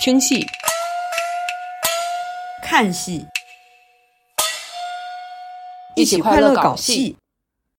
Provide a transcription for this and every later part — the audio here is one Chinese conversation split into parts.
听戏、看戏，一起快乐搞戏。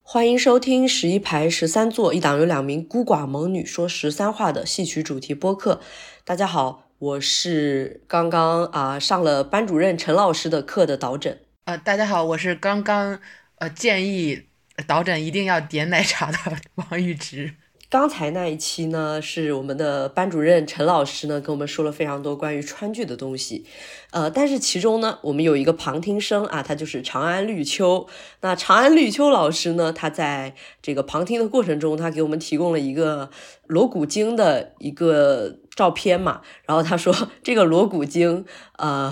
欢迎收听十一排十三座一档由两名孤寡萌女说十三话的戏曲主题播客。大家好，我是刚刚啊上了班主任陈老师的课的导诊。呃，大家好，我是刚刚呃建议导诊一定要点奶茶的王玉芝。刚才那一期呢，是我们的班主任陈老师呢跟我们说了非常多关于川剧的东西，呃，但是其中呢，我们有一个旁听生啊，他就是长安绿秋。那长安绿秋老师呢，他在这个旁听的过程中，他给我们提供了一个锣鼓经的一个照片嘛，然后他说这个锣鼓经，呃。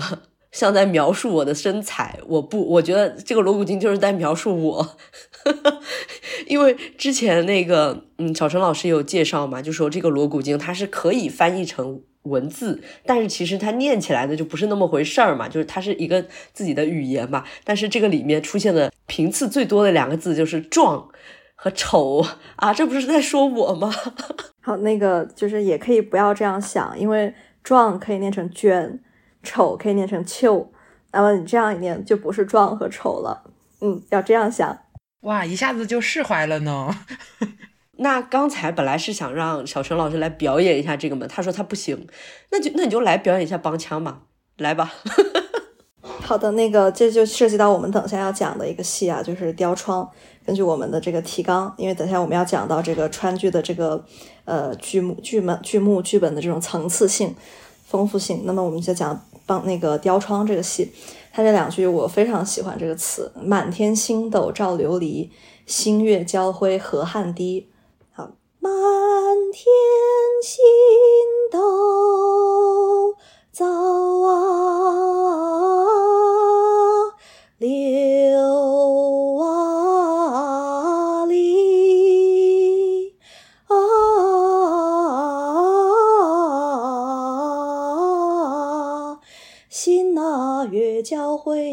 像在描述我的身材，我不，我觉得这个锣鼓经就是在描述我，因为之前那个，嗯，小陈老师有介绍嘛，就说这个锣鼓经它是可以翻译成文字，但是其实它念起来呢就不是那么回事儿嘛，就是它是一个自己的语言嘛，但是这个里面出现的频次最多的两个字就是壮和丑啊，这不是在说我吗？好，那个就是也可以不要这样想，因为壮可以念成娟。丑可以念成秋，那么你这样一念就不是壮和丑了。嗯，要这样想。哇，一下子就释怀了呢。那刚才本来是想让小陈老师来表演一下这个嘛，他说他不行，那就那你就来表演一下帮腔吧，来吧。好的，那个这就涉及到我们等下要讲的一个戏啊，就是雕窗。根据我们的这个提纲，因为等下我们要讲到这个川剧的这个呃剧目、剧目、剧目、剧本的这种层次性、丰富性，那么我们就讲。帮那个雕窗这个戏，他这两句我非常喜欢这个词：满天星斗照琉璃，星月交辉河汉低。好，满天星斗照啊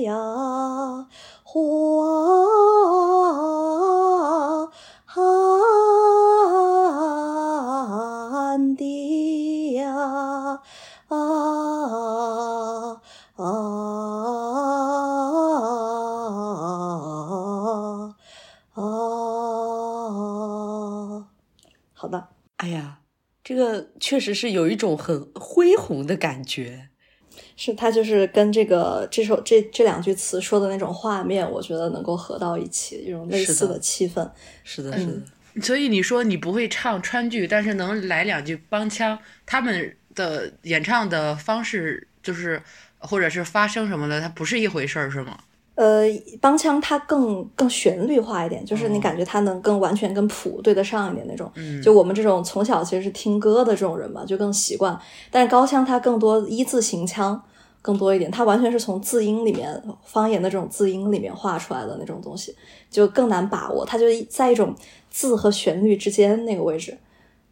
呀，花寒的呀，啊啊啊！好的，哎呀，这个确实是有一种很恢宏的感觉。是他就是跟这个这首这这两句词说的那种画面，我觉得能够合到一起，一种类似的气氛。是的，是的。所以你说你不会唱川剧，但是能来两句帮腔，他们的演唱的方式就是或者是发声什么的，它不是一回事儿，是吗？呃，帮腔它更更旋律化一点，就是你感觉它能更完全跟谱对得上一点那种。嗯，就我们这种从小其实是听歌的这种人嘛，就更习惯。但是高腔它更多一字行腔更多一点，它完全是从字音里面方言的这种字音里面画出来的那种东西，就更难把握。它就在一种字和旋律之间那个位置，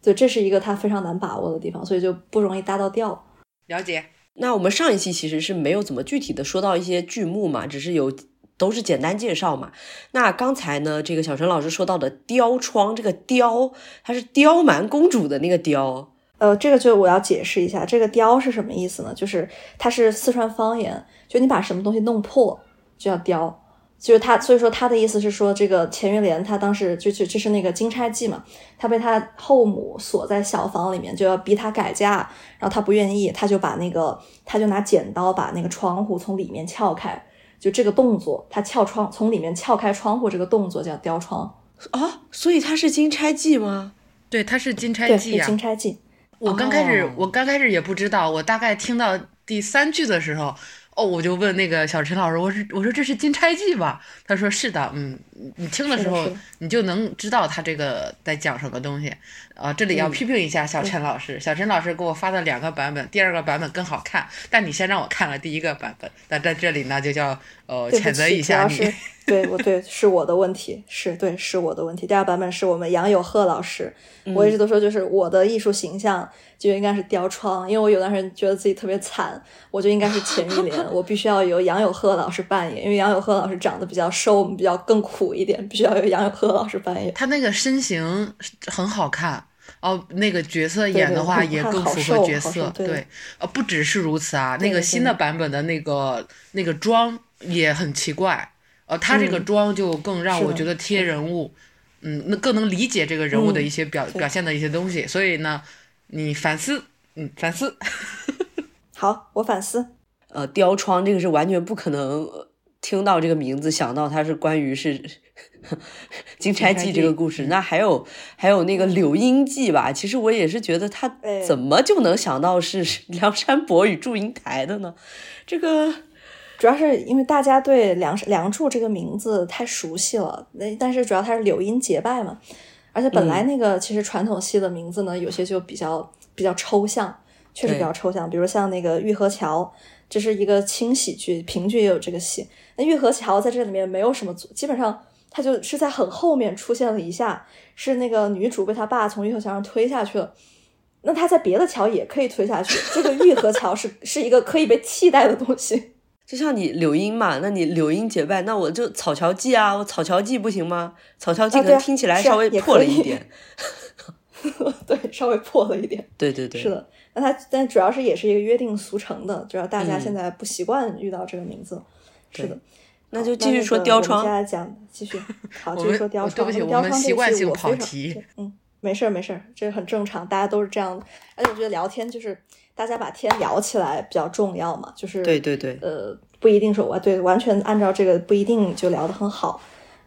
对，这是一个它非常难把握的地方，所以就不容易搭到调。了解。那我们上一期其实是没有怎么具体的说到一些剧目嘛，只是有都是简单介绍嘛。那刚才呢，这个小陈老师说到的雕窗，这个雕它是刁蛮公主的那个刁，呃，这个就我要解释一下，这个雕是什么意思呢？就是它是四川方言，就你把什么东西弄破就叫雕。就是他，所以说他的意思是说，这个钱玉莲她当时就就就是那个金钗记嘛，她被她后母锁在小房里面，就要逼她改嫁，然后她不愿意，她就把那个，她就拿剪刀把那个窗户从里面撬开，就这个动作，她撬窗从里面撬开窗户这个动作叫雕窗啊，所以它是金钗记吗？对，它是金钗记啊，金钗记。我刚开始我刚开始也不知道，我大概听到第三句的时候。哦，我就问那个小陈老师，我说我说这是金钗记吧？他说是的，嗯，你听的时候你就能知道他这个在讲什么东西。啊，这里要批评一下小陈老师，小陈老师给我发的两个版本，第二个版本更好看，但你先让我看了第一个版本，那在这里呢就叫呃谴责一下你。对，我对是我的问题，是对是我的问题。第二版本是我们杨友鹤老师，我一直都说就是我的艺术形象就应该是雕窗，因为我有段时间觉得自己特别惨，我就应该是钱玉莲，我必须要由杨友鹤老师扮演，因为杨友鹤老师长得比较瘦，比较更苦一点，必须要由杨友鹤老师扮演。他那个身形很好看。哦，那个角色演的话也更符合角色，对，呃，不只是如此啊，那个新的版本的那个那个妆也很奇怪，呃，他这个妆就更让我觉得贴人物，嗯，那更能理解这个人物的一些表表现的一些东西，所以呢，你反思，嗯，反思，好，我反思，呃，雕窗这个是完全不可能听到这个名字想到它是关于是。金钗记这个故事，那还有还有那个柳荫记吧？其实我也是觉得他怎么就能想到是 梁山伯与祝英台的呢？这个主要是因为大家对梁梁祝这个名字太熟悉了。那但是主要他是柳荫结拜嘛，而且本来那个其实传统戏的名字呢，有些就比较比较抽象，确实比较抽象。比如像那个玉河桥，这是一个轻喜剧，评剧也有这个戏。那玉河桥在这里面没有什么，基本上。他就是在很后面出现了一下，是那个女主被他爸从玉河桥上推下去了。那他在别的桥也可以推下去，这个玉河桥是 是一个可以被替代的东西。就像你柳荫嘛，那你柳荫结拜，那我就草桥记啊，我草桥记不行吗？草桥记可能听起来稍微破了一点。对，稍微破了一点。对对对，是的。那他但主要是也是一个约定俗成的，主要大家现在不习惯遇到这个名字。是的。那就继续说雕窗。接下来讲，继续 好，继续说雕窗。对不起，我们习惯性跑题。嗯，没事儿没事儿，这很正常，大家都是这样的。而且我觉得聊天就是大家把天聊起来比较重要嘛，就是对对对，呃，不一定说我对完全按照这个不一定就聊得很好。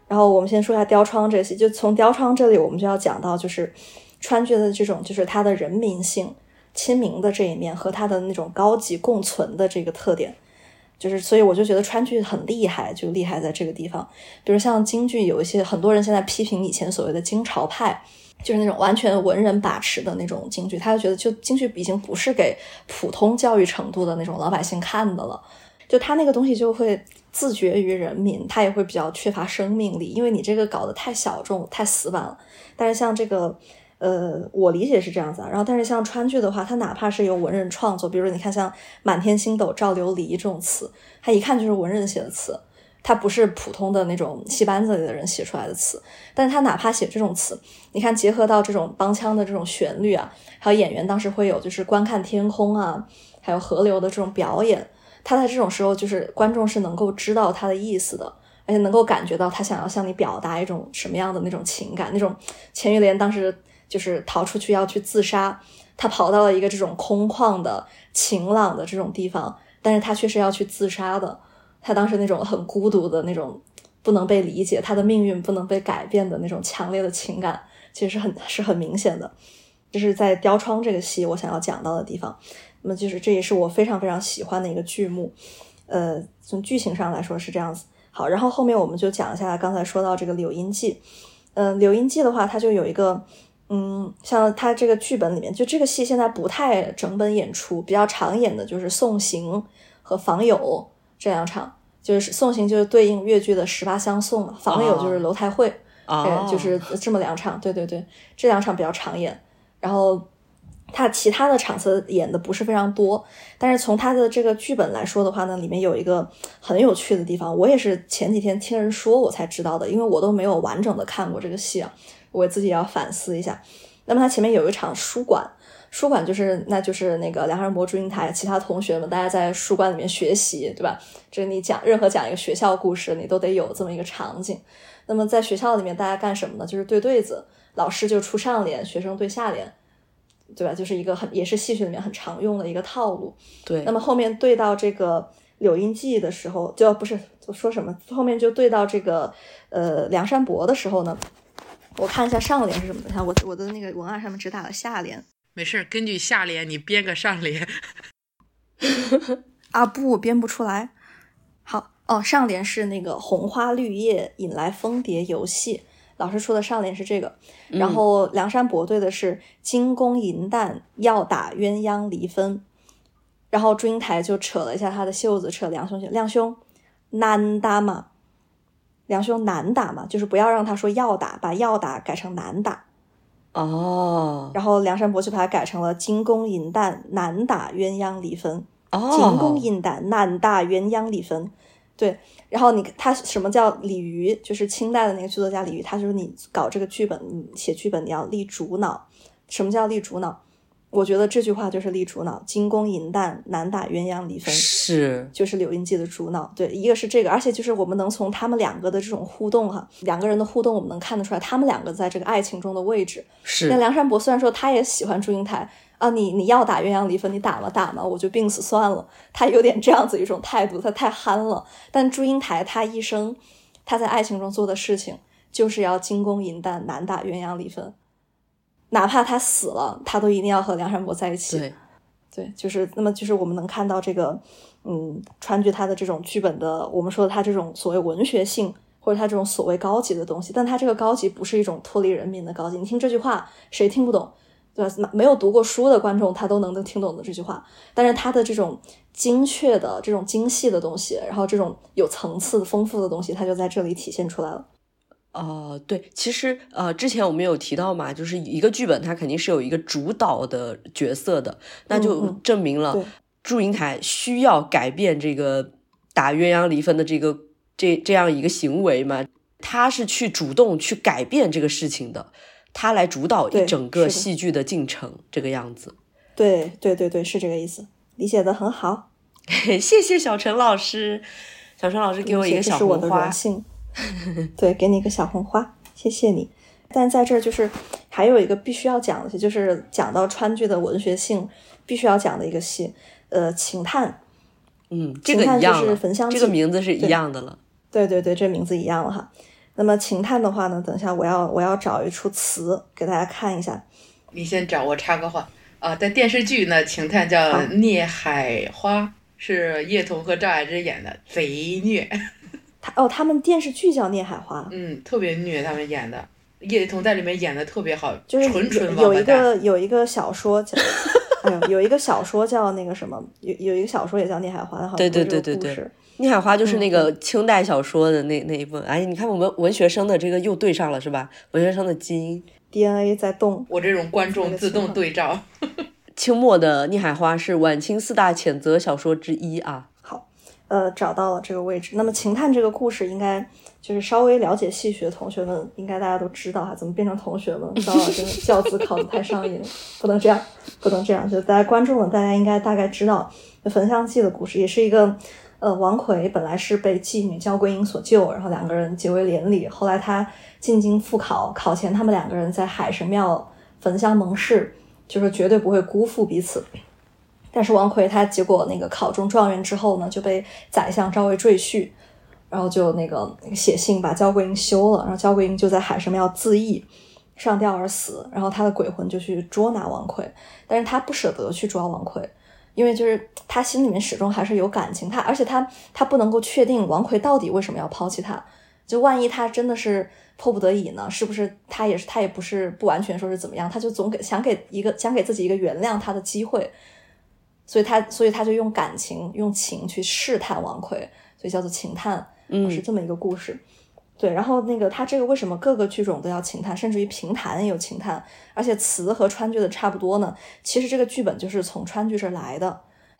然后我们先说一下雕窗这些，就从雕窗这里我们就要讲到就是川剧的这种就是它的人民性、亲民的这一面和它的那种高级共存的这个特点。就是，所以我就觉得川剧很厉害，就厉害在这个地方。比如像京剧，有一些很多人现在批评以前所谓的京朝派，就是那种完全文人把持的那种京剧，他就觉得就京剧已经不是给普通教育程度的那种老百姓看的了。就他那个东西就会自绝于人民，他也会比较缺乏生命力，因为你这个搞得太小众、太死板了。但是像这个。呃，我理解是这样子啊。然后，但是像川剧的话，它哪怕是由文人创作，比如你看像“满天星斗照琉璃”这种词，它一看就是文人写的词，它不是普通的那种戏班子里的人写出来的词。但是他哪怕写这种词，你看结合到这种帮腔的这种旋律啊，还有演员当时会有就是观看天空啊，还有河流的这种表演，他在这种时候就是观众是能够知道他的意思的，而且能够感觉到他想要向你表达一种什么样的那种情感，那种钱玉莲当时。就是逃出去要去自杀，他跑到了一个这种空旷的、晴朗的这种地方，但是他却是要去自杀的。他当时那种很孤独的那种，不能被理解，他的命运不能被改变的那种强烈的情感，其实是很是很明显的。就是在雕窗这个戏，我想要讲到的地方。那么就是这也是我非常非常喜欢的一个剧目。呃，从剧情上来说是这样子。好，然后后面我们就讲一下刚才说到这个《柳荫记》。嗯，《柳荫记》的话，它就有一个。嗯，像他这个剧本里面，就这个戏现在不太整本演出，比较常演的就是送行和访友这两场。就是送行就是对应越剧的十八相送嘛，访友就是楼台会，对，就是这么两场。对对对，这两场比较常演。然后他其他的场次演的不是非常多，但是从他的这个剧本来说的话呢，里面有一个很有趣的地方，我也是前几天听人说我才知道的，因为我都没有完整的看过这个戏啊。我自己也要反思一下。那么它前面有一场书馆，书馆就是那就是那个梁山伯祝英台，其他同学们大家在书馆里面学习，对吧？这是你讲任何讲一个学校故事，你都得有这么一个场景。那么在学校里面，大家干什么呢？就是对对子，老师就出上联，学生对下联，对吧？就是一个很也是戏曲里面很常用的一个套路。对。那么后面对到这个柳荫记的时候，就不是就说什么？后面就对到这个呃梁山伯的时候呢？我看一下上联是什么？你看我我的那个文案上面只打了下联。没事，根据下联你编个上联。啊不，编不出来。好哦，上联是那个红花绿叶引来蜂蝶游戏，老师出的上联是这个。然后梁山伯对的是金弓银弹要打鸳鸯离分。然后祝英台就扯了一下他的袖子，扯梁兄梁兄难打吗？梁兄难打嘛，就是不要让他说要打，把要打改成难打。哦。然后梁山伯就把它改成了金弓银弹难打鸳鸯离分。哦。金弓银弹难打鸳鸯离分。对。然后你他什么叫鲤鱼？就是清代的那个剧作家李渔，他就说你搞这个剧本，你写剧本你要立主脑，什么叫立主脑？我觉得这句话就是立主脑，金宫银弹，难打鸳鸯离分，是就是柳荫记的主脑。对，一个是这个，而且就是我们能从他们两个的这种互动哈，两个人的互动，我们能看得出来他们两个在这个爱情中的位置。是。那梁山伯虽然说他也喜欢祝英台啊，你你要打鸳鸯离分，你打嘛？打嘛？我就病死算了。他有点这样子一种态度，他太憨了。但祝英台他一生他在爱情中做的事情，就是要金宫银弹，难打鸳鸯离分。哪怕他死了，他都一定要和梁山伯在一起。对，对，就是那么，就是我们能看到这个，嗯，川剧它的这种剧本的，我们说的它这种所谓文学性，或者它这种所谓高级的东西，但它这个高级不是一种脱离人民的高级。你听这句话，谁听不懂？对吧？没有读过书的观众，他都能能听懂的这句话。但是他的这种精确的、这种精细的东西，然后这种有层次、丰富的东西，它就在这里体现出来了。哦，对，其实呃，之前我们有提到嘛，就是一个剧本它肯定是有一个主导的角色的，那就证明了祝英台需要改变这个打鸳鸯离分的这个这这样一个行为嘛，他是去主动去改变这个事情的，他来主导一整个戏剧的进程，这个样子。对对对对，是这个意思，理解的很好，谢谢小陈老师，小陈老师给我一个小红花。对，给你一个小红花，谢谢你。但在这儿就是还有一个必须要讲的戏，就是讲到川剧的文学性，必须要讲的一个戏，呃，情探。嗯，这个一样了，这个名字是一样的了。对对对，这名字一样了哈。那么情探的话呢，等一下我要我要找一出词给大家看一下。你先找，我插个话啊，在电视剧呢，情探叫《孽海花》，是叶童和赵雅芝演的，贼虐。他哦，他们电视剧叫《孽海花》，嗯，特别虐，他们演的，叶童在里面演的特别好，就是纯纯有一个有一个小说叫，哎呦，有一个小说叫那个什么，有有一个小说也叫《孽海花》，好像对对对对对，《孽海花》就是那个清代小说的那那一部分。哎，你看我们文学生的这个又对上了是吧？文学生的基因 DNA 在动，我这种观众自动对照。清末的《孽海花》是晚清四大谴责小说之一啊。呃，找到了这个位置。那么秦探这个故事，应该就是稍微了解戏曲的同学们，应该大家都知道哈。怎么变成同学们？糟了，真的教资考的太上瘾，不能这样，不能这样。就大家观众们，大家应该大概知道《焚香记》的故事，也是一个呃，王奎本来是被妓女焦桂英所救，然后两个人结为连理。后来他进京复考，考前他们两个人在海神庙焚香盟誓，就是绝对不会辜负彼此。但是王奎他结果那个考中状元之后呢，就被宰相召为赘婿，然后就那个写信把焦桂英休了，然后焦桂英就在海神庙自缢上吊而死，然后他的鬼魂就去捉拿王奎，但是他不舍得去抓王奎，因为就是他心里面始终还是有感情，他而且他他不能够确定王奎到底为什么要抛弃他，就万一他真的是迫不得已呢，是不是他也是他也不是不完全说是怎么样，他就总给想给一个想给自己一个原谅他的机会。所以他，所以他就用感情、用情去试探王奎，所以叫做情探，嗯，是这么一个故事。对，然后那个他这个为什么各个剧种都要情探，甚至于评弹也有情探，而且词和川剧的差不多呢？其实这个剧本就是从川剧这来的，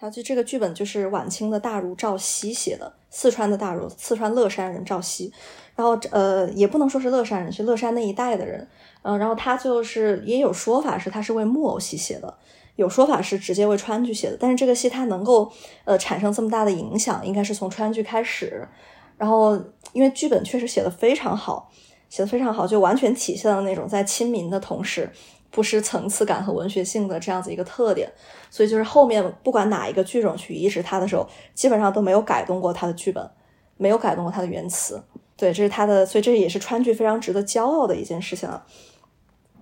然后就这个剧本就是晚清的大儒赵熙写的，四川的大儒，四川乐山人赵熙，然后呃也不能说是乐山人，是乐山那一带的人，嗯，然后他就是也有说法是他是为木偶戏写的。有说法是直接为川剧写的，但是这个戏它能够呃产生这么大的影响，应该是从川剧开始。然后因为剧本确实写的非常好，写的非常好，就完全体现了那种在亲民的同时不失层次感和文学性的这样子一个特点。所以就是后面不管哪一个剧种去移植它的时候，基本上都没有改动过它的剧本，没有改动过它的原词。对，这是它的，所以这也是川剧非常值得骄傲的一件事情了。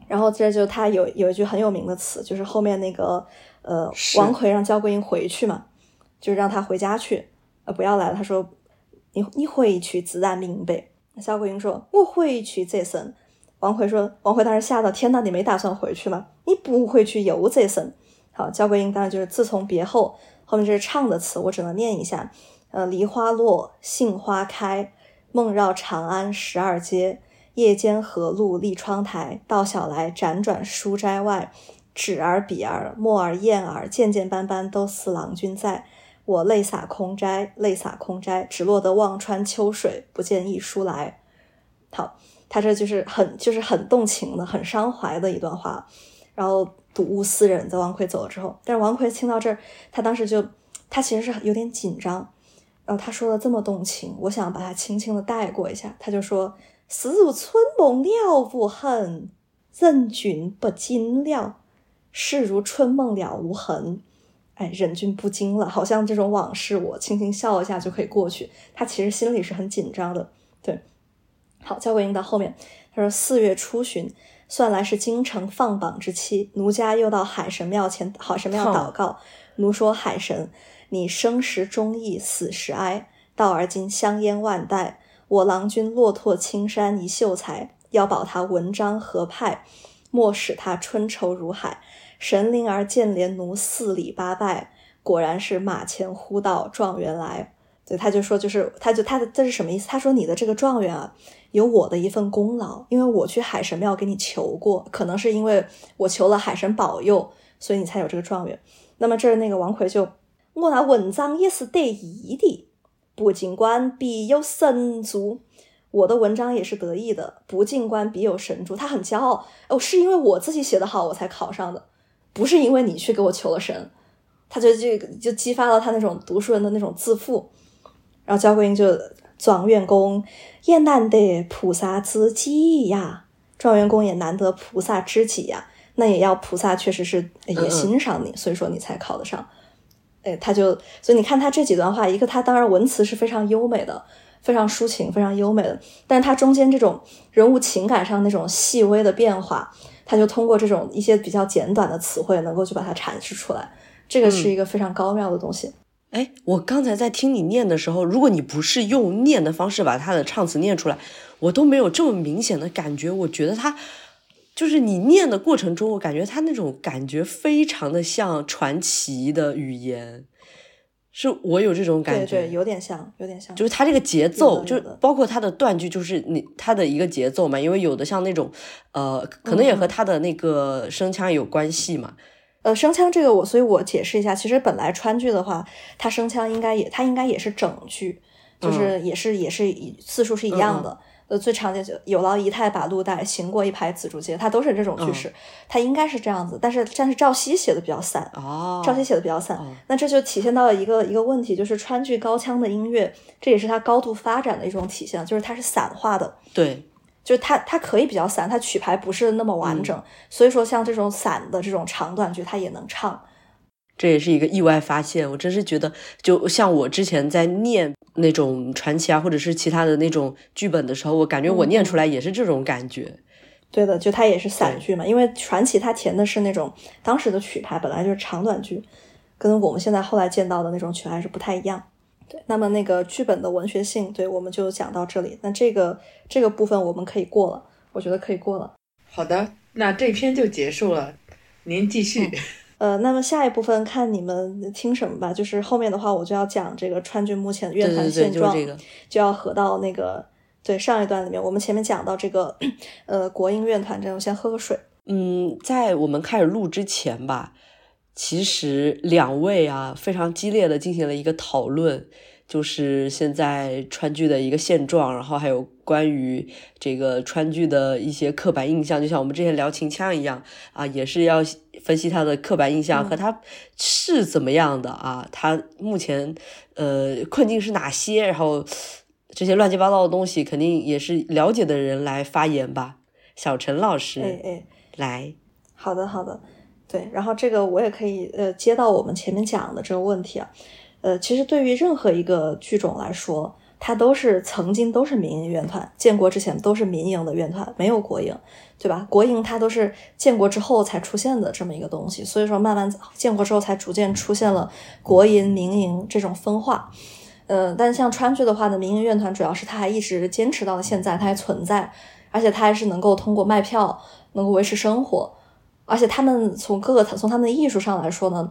然后这就他有有一句很有名的词，就是后面那个呃，王奎让焦桂英回去嘛，就是让他回家去，呃，不要来了。他说：“你你回去自然明白。”焦桂英说：“我回去则生。”王奎说：“王奎当时吓到，天呐，你没打算回去吗？你不回去又则生。”好，焦桂英当然就是自从别后，后面这是唱的词，我只能念一下。呃，梨花落，杏花开，梦绕长安十二街。夜间何路立窗台？道晓来辗转书斋外，纸儿笔儿墨儿砚儿，件件斑斑都似郎君在。我泪洒空斋，泪洒空斋，只落得望穿秋水，不见一书来。好，他这就是很就是很动情的、很伤怀的一段话。然后睹物思人，在王奎走了之后，但是王奎听到这儿，他当时就他其实是有点紧张，然后他说的这么动情，我想把他轻轻的带过一下，他就说：“似如春梦了无痕，任君不惊了；事如春梦了无痕。”哎，忍俊不禁了，好像这种往事，我轻轻笑一下就可以过去。他其实心里是很紧张的。对，好，焦桂英到后面，他说四月初旬，算来是京城放榜之期，奴家又到海神庙前，海神庙祷告。奴说：“海神，你生时忠义，死时哀。到而今香烟万代，我郎君落拓青山一秀才，要保他文章合派，莫使他春愁如海。”神灵儿见连奴四礼八拜，果然是马前呼道状元来。对，他就说，就是他就他的这是什么意思？他说你的这个状元啊，有我的一份功劳，因为我去海神庙给你求过，可能是因为我求了海神保佑，所以你才有这个状元。那么这儿那个王奎就，我那文章也是得意的，不进官必有神助。我的文章也是得意的，不进官必有神助。他很骄傲哦，是因为我自己写的好，我才考上的。不是因为你去给我求了神，他就就就激发了他那种读书人的那种自负，然后焦桂英就状元公也难得菩萨知己呀，状元公也难得菩萨知己呀，那也要菩萨确实是也欣赏你，所以说你才考得上。哎，他就所以你看他这几段话，一个他当然文词是非常优美的，非常抒情，非常优美的，但是他中间这种人物情感上那种细微的变化。他就通过这种一些比较简短的词汇，能够去把它阐释出来，这个是一个非常高妙的东西。哎，我刚才在听你念的时候，如果你不是用念的方式把他的唱词念出来，我都没有这么明显的感觉。我觉得他就是你念的过程中，我感觉他那种感觉非常的像传奇的语言。是我有这种感觉，对，有点像，有点像，就是他这个节奏，就是包括他的断句，就是你他的一个节奏嘛。因为有的像那种，呃，可能也和他的那个声腔有关系嘛。呃，声腔这个我，所以我解释一下，其实本来川剧的话，它声腔应该也，它应该也是整句，就是也是也是次数是一样的。呃，最常见就有劳仪态把路带，行过一排紫竹街，它都是这种句式，它应该是这样子。但是但是赵熙写的比较散，哦，赵熙写的比较散，那这就体现到了一个一个问题，就是川剧高腔的音乐，这也是它高度发展的一种体现，就是它是散化的，对，就是它它可以比较散，它曲牌不是那么完整，所以说像这种散的这种长短句，它也能唱。这也是一个意外发现，我真是觉得，就像我之前在念那种传奇啊，或者是其他的那种剧本的时候，我感觉我念出来也是这种感觉。对的，就它也是散剧嘛，因为传奇它填的是那种当时的曲牌，本来就是长短剧，跟我们现在后来见到的那种曲牌是不太一样。对，那么那个剧本的文学性，对，我们就讲到这里。那这个这个部分我们可以过了，我觉得可以过了。好的，那这篇就结束了，您继续。呃，那么下一部分看你们听什么吧。就是后面的话，我就要讲这个川剧目前的乐坛现状，就要合到那个对上一段里面。我们前面讲到这个呃国营乐团，这我先喝个水。嗯，在我们开始录之前吧，其实两位啊非常激烈的进行了一个讨论。就是现在川剧的一个现状，然后还有关于这个川剧的一些刻板印象，就像我们之前聊秦腔一样啊，也是要分析他的刻板印象和他是怎么样的啊，他目前呃困境是哪些，然后这些乱七八糟的东西，肯定也是了解的人来发言吧。小陈老师，哎哎，来，好的好的，对，然后这个我也可以呃接到我们前面讲的这个问题啊。呃，其实对于任何一个剧种来说，它都是曾经都是民营乐团，建国之前都是民营的乐团，没有国营，对吧？国营它都是建国之后才出现的这么一个东西，所以说慢慢建国之后才逐渐出现了国营、民营这种分化。呃，但像川剧的话呢，民营乐团主要是它还一直坚持到了现在，它还存在，而且它还是能够通过卖票能够维持生活，而且他们从各个从他们的艺术上来说呢。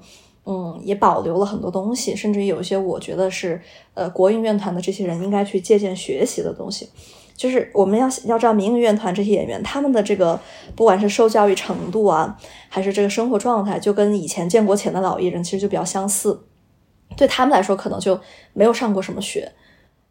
嗯，也保留了很多东西，甚至有一些我觉得是，呃，国营院团的这些人应该去借鉴学习的东西。就是我们要要知道民营院团这些演员，他们的这个不管是受教育程度啊，还是这个生活状态，就跟以前建国前的老艺人其实就比较相似。对他们来说，可能就没有上过什么学，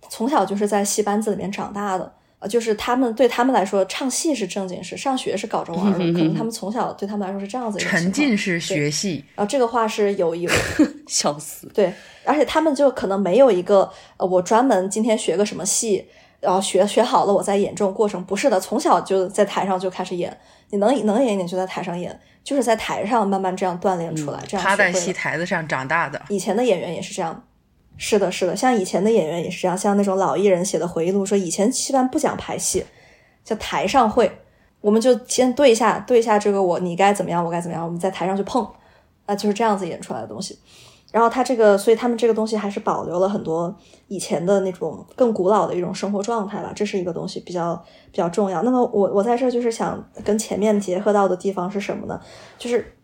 从小就是在戏班子里面长大的，呃，就是他们对他们来说，唱戏是正经事，上学是搞着玩的。可能他们从小对他们来说是这样子一个沉浸式学戏。然后这个话是有有 笑死。对，而且他们就可能没有一个呃，我专门今天学个什么戏，然后学学好了我再演这种过程，不是的，从小就在台上就开始演。你能能演，你就在台上演，就是在台上慢慢这样锻炼出来，这样他在戏台子上长大的。以前的演员也是这样。是的，是的，像以前的演员也是这样，像那种老艺人写的回忆录说，以前戏班不讲排戏，叫台上会，我们就先对一下，对一下这个我你该怎么样，我该怎么样，我们在台上去碰，啊，就是这样子演出来的东西。然后他这个，所以他们这个东西还是保留了很多以前的那种更古老的一种生活状态吧，这是一个东西比较比较重要。那么我我在这就是想跟前面结合到的地方是什么呢？就是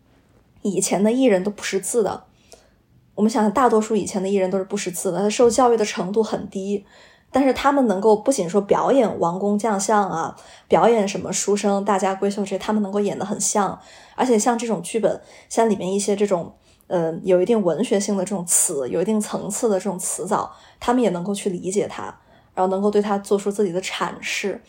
以前的艺人都不识字的。我们想想，大多数以前的艺人都是不识字的，他受教育的程度很低，但是他们能够不仅说表演王公将相啊，表演什么书生大家闺秀这些，他们能够演得很像，而且像这种剧本，像里面一些这种，呃，有一定文学性的这种词，有一定层次的这种词藻，他们也能够去理解它，然后能够对它做出自己的阐释，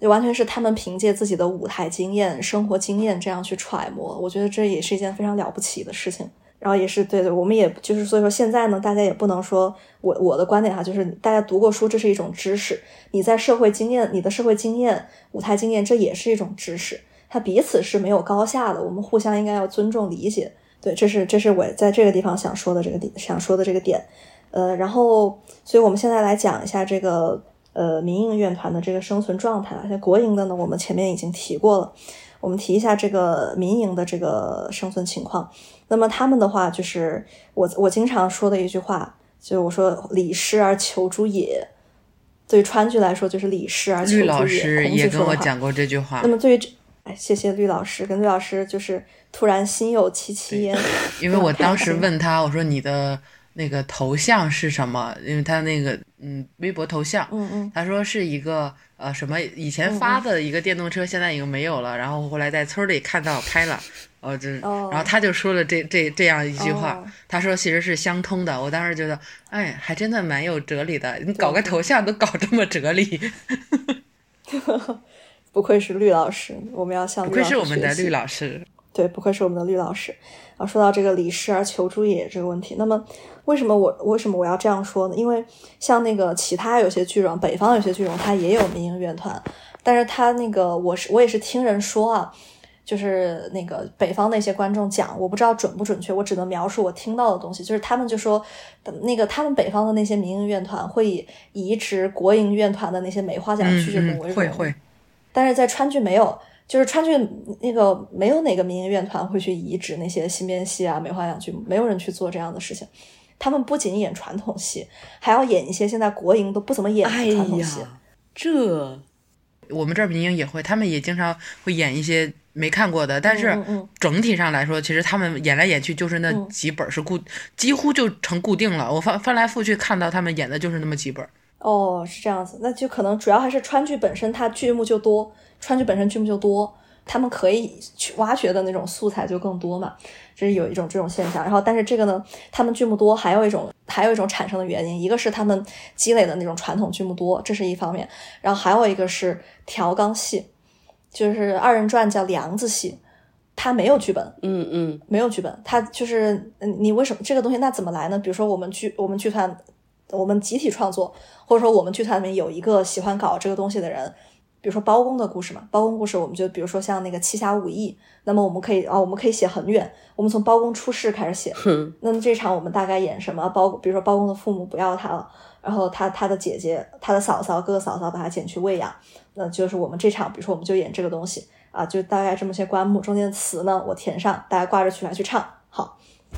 就完全是他们凭借自己的舞台经验、生活经验这样去揣摩，我觉得这也是一件非常了不起的事情。然后也是对对，我们也就是所以说现在呢，大家也不能说我我的观点哈，就是大家读过书，这是一种知识。你在社会经验，你的社会经验、舞台经验，这也是一种知识。它彼此是没有高下的，我们互相应该要尊重理解。对，这是这是我在这个地方想说的这个点，想说的这个点。呃，然后，所以我们现在来讲一下这个呃民营乐团的这个生存状态。像国营的呢，我们前面已经提过了。我们提一下这个民营的这个生存情况。那么他们的话，就是我我经常说的一句话，就我说“礼失而求诸也”。对川剧来说，就是“礼失而求诸也”。绿老师也跟我讲过这句话。那么对于这，哎，谢谢绿老师，跟绿老师就是突然心有戚戚焉。因为我当时 问他，我说你的。那个头像是什么？因为他那个嗯，微博头像，嗯嗯，他说是一个呃什么以前发的一个电动车，现在已经没有了。然后后来在村里看到拍了，哦这，然后他就说了这这这样一句话，他说其实是相通的。我当时觉得，哎，还真的蛮有哲理的。你搞个头像都搞这么哲理，不愧是绿老师，我们要向不愧是我们的绿老师，对，不愧是我们的绿老师。然后说到这个礼失而求诸也这个问题，那么。为什么我为什么我要这样说呢？因为像那个其他有些剧种，北方有些剧种，它也有民营乐团，但是它那个我是我也是听人说啊，就是那个北方那些观众讲，我不知道准不准确，我只能描述我听到的东西，就是他们就说，那个他们北方的那些民营乐团会以移植国营乐团的那些梅花奖剧目为荣，会会，但是在川剧没有，就是川剧那个没有哪个民营院团会去移植那些新编戏啊梅花两剧，没有人去做这样的事情。他们不仅演传统戏，还要演一些现在国营都不怎么演的传统戏。这我们这儿民营也会，他们也经常会演一些没看过的。但是整体上来说，其实他们演来演去就是那几本是固，几乎就成固定了。我翻翻来覆去看到他们演的就是那么几本。哦，是这样子，那就可能主要还是川剧本身，它剧目就多，川剧本身剧目就多。他们可以去挖掘的那种素材就更多嘛，这是有一种这种现象。然后，但是这个呢，他们剧目多，还有一种还有一种产生的原因，一个是他们积累的那种传统剧目多，这是一方面。然后还有一个是调纲戏，就是二人转叫梁子戏，它没有剧本，嗯嗯，没有剧本，它就是你为什么这个东西那怎么来呢？比如说我们剧我们剧团我们集体创作，或者说我们剧团里面有一个喜欢搞这个东西的人。比如说包公的故事嘛，包公故事，我们就比如说像那个七侠五义，那么我们可以啊，我们可以写很远，我们从包公出世开始写。那么这场我们大概演什么？包，比如说包公的父母不要他了，然后他他的姐姐、他的嫂嫂、哥哥嫂嫂把他捡去喂养，那就是我们这场，比如说我们就演这个东西啊，就大概这么些棺木，中间的词呢我填上，大家挂着曲来去唱，好，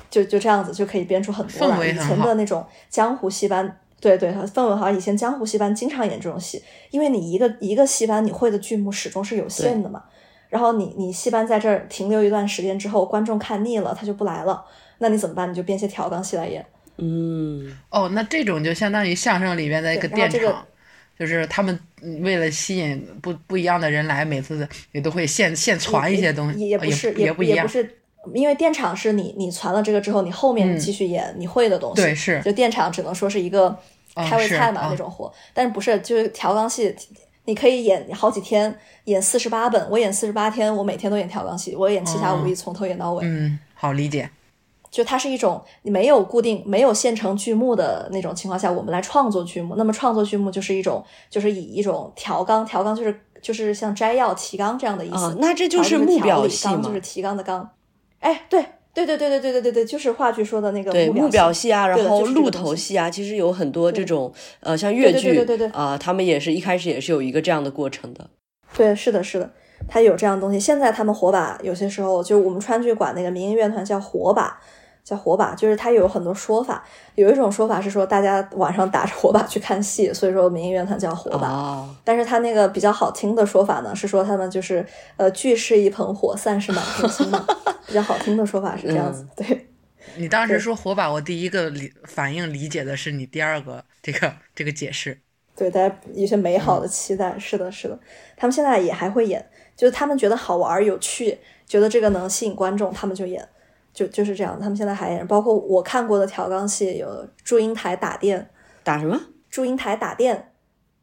就就这样子就可以编出很多来。以前的那种江湖戏班。对对，氛围好。以前江湖戏班经常演这种戏，因为你一个一个戏班，你会的剧目始终是有限的嘛。然后你你戏班在这儿停留一段时间之后，观众看腻了，他就不来了。那你怎么办？你就编些调缸戏来演。嗯，哦，那这种就相当于相声里边的一个电场，就是他们为了吸引不不一样的人来，每次也都会现现传一些东西，也不是也不是。因为电场是你，你传了这个之后，你后面继续演你会的东西。对，是。就电场只能说是一个开胃菜嘛那种活，但是不是就是调纲戏，你可以演好几天，演四十八本，我演四十八天，我每天都演调纲戏，我演七侠五义从头演到尾。嗯，好理解。就它是一种你没有固定、没有现成剧目的那种情况下，我们来创作剧目。那么创作剧目就是一种，就是以一种调纲，调纲就是就是像摘要、提纲这样的意思。那这就是目标戏嘛？就是提纲的纲。哎，对对对对对对对对对，就是话剧说的那个对目表戏啊，然后鹿头戏啊，其实有很多这种呃，像越剧，对对对啊，他们也是一开始也是有一个这样的过程的。对，是的，是的，他有这样的东西。现在他们火把有些时候就我们川剧管那个民营乐团叫火把。叫火把，就是它有很多说法。有一种说法是说，大家晚上打着火把去看戏，所以说民营乐团叫火把。但是它那个比较好听的说法呢，是说他们就是呃聚是一盆火，散是满天星嘛。比较好听的说法是这样子。对 你当时说火把，我第一个理反应理解的是你第二个这个这个解释。对，大家一些美好的期待。是的，是的，他们现在也还会演，就是他们觉得好玩有趣，觉得这个能吸引观众，他们就演。就就是这样，他们现在还演，包括我看过的调缸戏有祝英台打电，打什么？祝英台打电，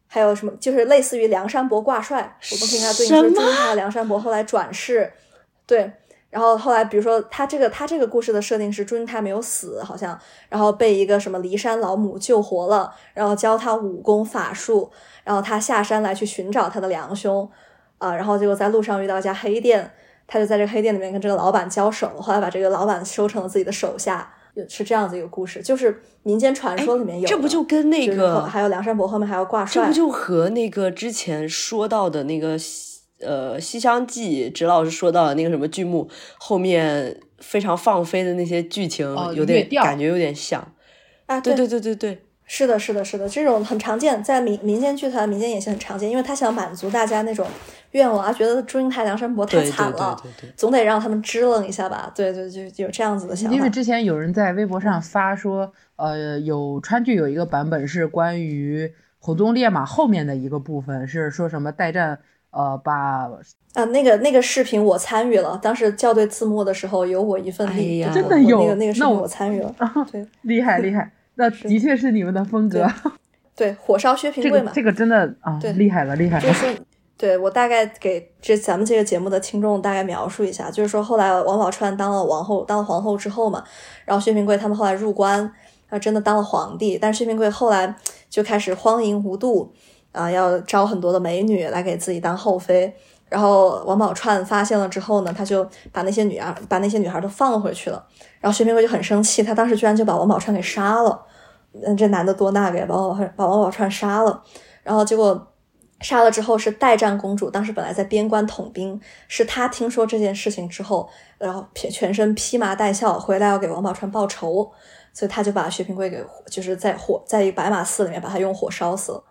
还有什么？就是类似于梁山伯挂帅，我们可以跟他对应说祝英台和梁山伯后来转世，对，然后后来比如说他这个他这个故事的设定是祝英台没有死，好像，然后被一个什么骊山老母救活了，然后教他武功法术，然后他下山来去寻找他的良兄，啊，然后结果在路上遇到一家黑店。他就在这个黑店里面跟这个老板交手，后来把这个老板收成了自己的手下，是这样子一个故事。就是民间传说里面有，这不就跟那个还有梁山伯后面还要挂帅，这不就和那个之前说到的那个呃《西厢记》，指老师说到的那个什么剧目后面非常放飞的那些剧情，有点感觉有点像啊？对对对对对。是的，是的，是的，这种很常见，在民民间剧团、民间演戏很常见，因为他想满足大家那种愿望啊，觉得祝英台、梁山伯太惨了，总得让他们支棱一下吧？对对，就有这样子的想法。因为之前有人在微博上发说，呃，有川剧有一个版本是关于火纵烈马后面的一个部分，是说什么代战，呃，把啊那个那个视频我参与了，当时校对字幕的时候有我一份力，真的有那个那个视频我参与了，对，厉害厉 害。那的确是你们的风格，对火烧薛平贵嘛，这个真的啊，对，厉害了，厉害了。就是对我大概给这咱们这个节目的听众大概描述一下，就是说后来王宝钏当了王后，当了皇后之后嘛，然后薛平贵他们后来入关，啊，真的当了皇帝，但是薛平贵后来就开始荒淫无度，啊，要招很多的美女来给自己当后妃，然后王宝钏发现了之后呢，他就把那些女儿把那些女孩都放回去了，然后薛平贵就很生气，他当时居然就把王宝钏给杀了。嗯，这男的多那个，把王宝把王宝钏杀了，然后结果杀了之后是代战公主，当时本来在边关统兵，是她听说这件事情之后，然后全全身披麻戴孝回来要给王宝钏报仇，所以她就把薛平贵给就是在火在一个白马寺里面把他用火烧死了，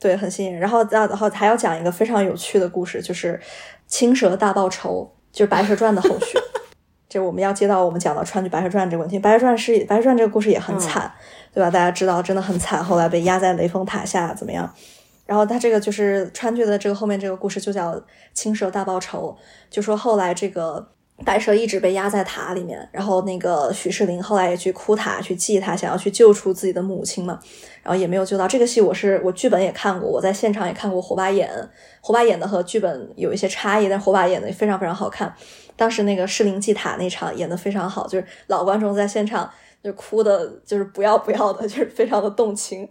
对，很吸引人。然后然后还要讲一个非常有趣的故事，就是青蛇大报仇，就是《白蛇传》的后续。就我们要接到我们讲到川剧《白蛇传》这个问题，《白蛇传》是《白蛇传》这个故事也很惨。对吧？大家知道，真的很惨。后来被压在雷峰塔下，怎么样？然后他这个就是川剧的这个后面这个故事，就叫青蛇大报仇。就说后来这个白蛇一直被压在塔里面，然后那个许世林后来也去哭塔去祭他，想要去救出自己的母亲嘛，然后也没有救到。这个戏我是我剧本也看过，我在现场也看过火把演，火把演的和剧本有一些差异，但火把演的非常非常好看。当时那个世林祭塔那场演的非常好，就是老观众在现场。就哭的，就是不要不要的，就是非常的动情。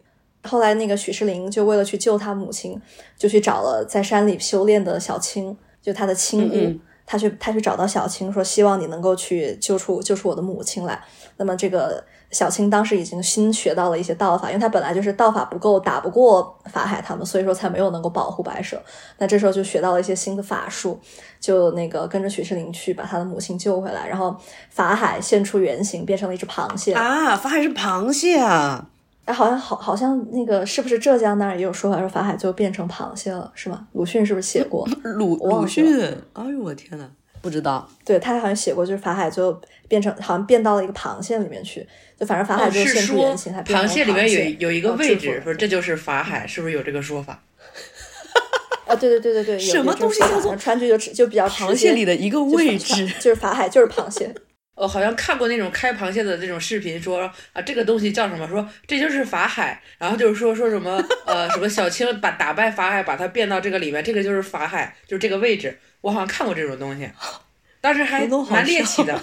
后来那个许世林就为了去救他母亲，就去找了在山里修炼的小青，就他的亲姑。他去他去找到小青，说希望你能够去救出救出我的母亲来。那么这个小青当时已经新学到了一些道法，因为他本来就是道法不够，打不过法海他们，所以说才没有能够保护白蛇。那这时候就学到了一些新的法术，就那个跟着许世林去把他的母亲救回来。然后法海现出原形，变成了一只螃蟹啊！法海是螃蟹啊！哎，好像好，好像那个是不是浙江那儿也有说法，说法海就变成螃蟹了，是吗？鲁迅是不是写过？鲁鲁迅？哎呦我天呐，不知道。对他好像写过，就是法海就变成，好像变到了一个螃蟹里面去。就反正法海就现出原形，他螃蟹里面有有一个位置，说这就是法海，是不是有这个说法？啊，对对对对对，什么东西叫做川剧就就比较螃蟹里的一个位置，就是法海就是螃蟹。呃，好像看过那种开螃蟹的这种视频，说啊这个东西叫什么？说这就是法海，然后就是说说什么呃什么小青把打败法海，把它变到这个里面，这个就是法海，就是这个位置。我好像看过这种东西，当时还蛮猎奇的。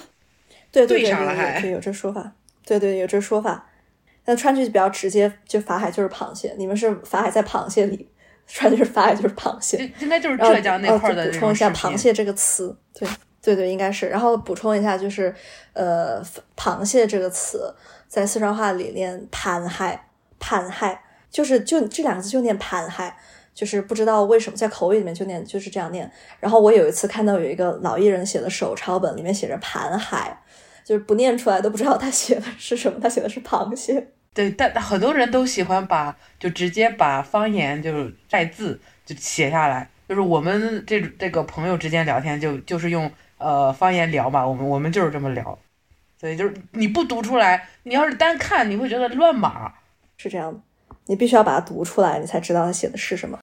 对对对上了还对有这说法，对对有这说法。那川剧比较直接，就法海就是螃蟹，你们是法海在螃蟹里，川剧是法海就是螃蟹，应该就是浙江那块的。补充一下螃蟹这个词，对。对对，应该是。然后补充一下，就是呃，螃蟹这个词在四川话里念“盘海”，盘海就是就这两个字就念“盘海”，就是不知道为什么在口语里面就念就是这样念。然后我有一次看到有一个老艺人写的手抄本，里面写着“盘海”，就是不念出来都不知道他写的是什么，他写的是螃蟹。对，但很多人都喜欢把就直接把方言就是带字就写下来，就是我们这这个朋友之间聊天就就是用。呃，方言聊嘛，我们我们就是这么聊，所以就是你不读出来，你要是单看，你会觉得乱码，是这样的，你必须要把它读出来，你才知道他写的是什么。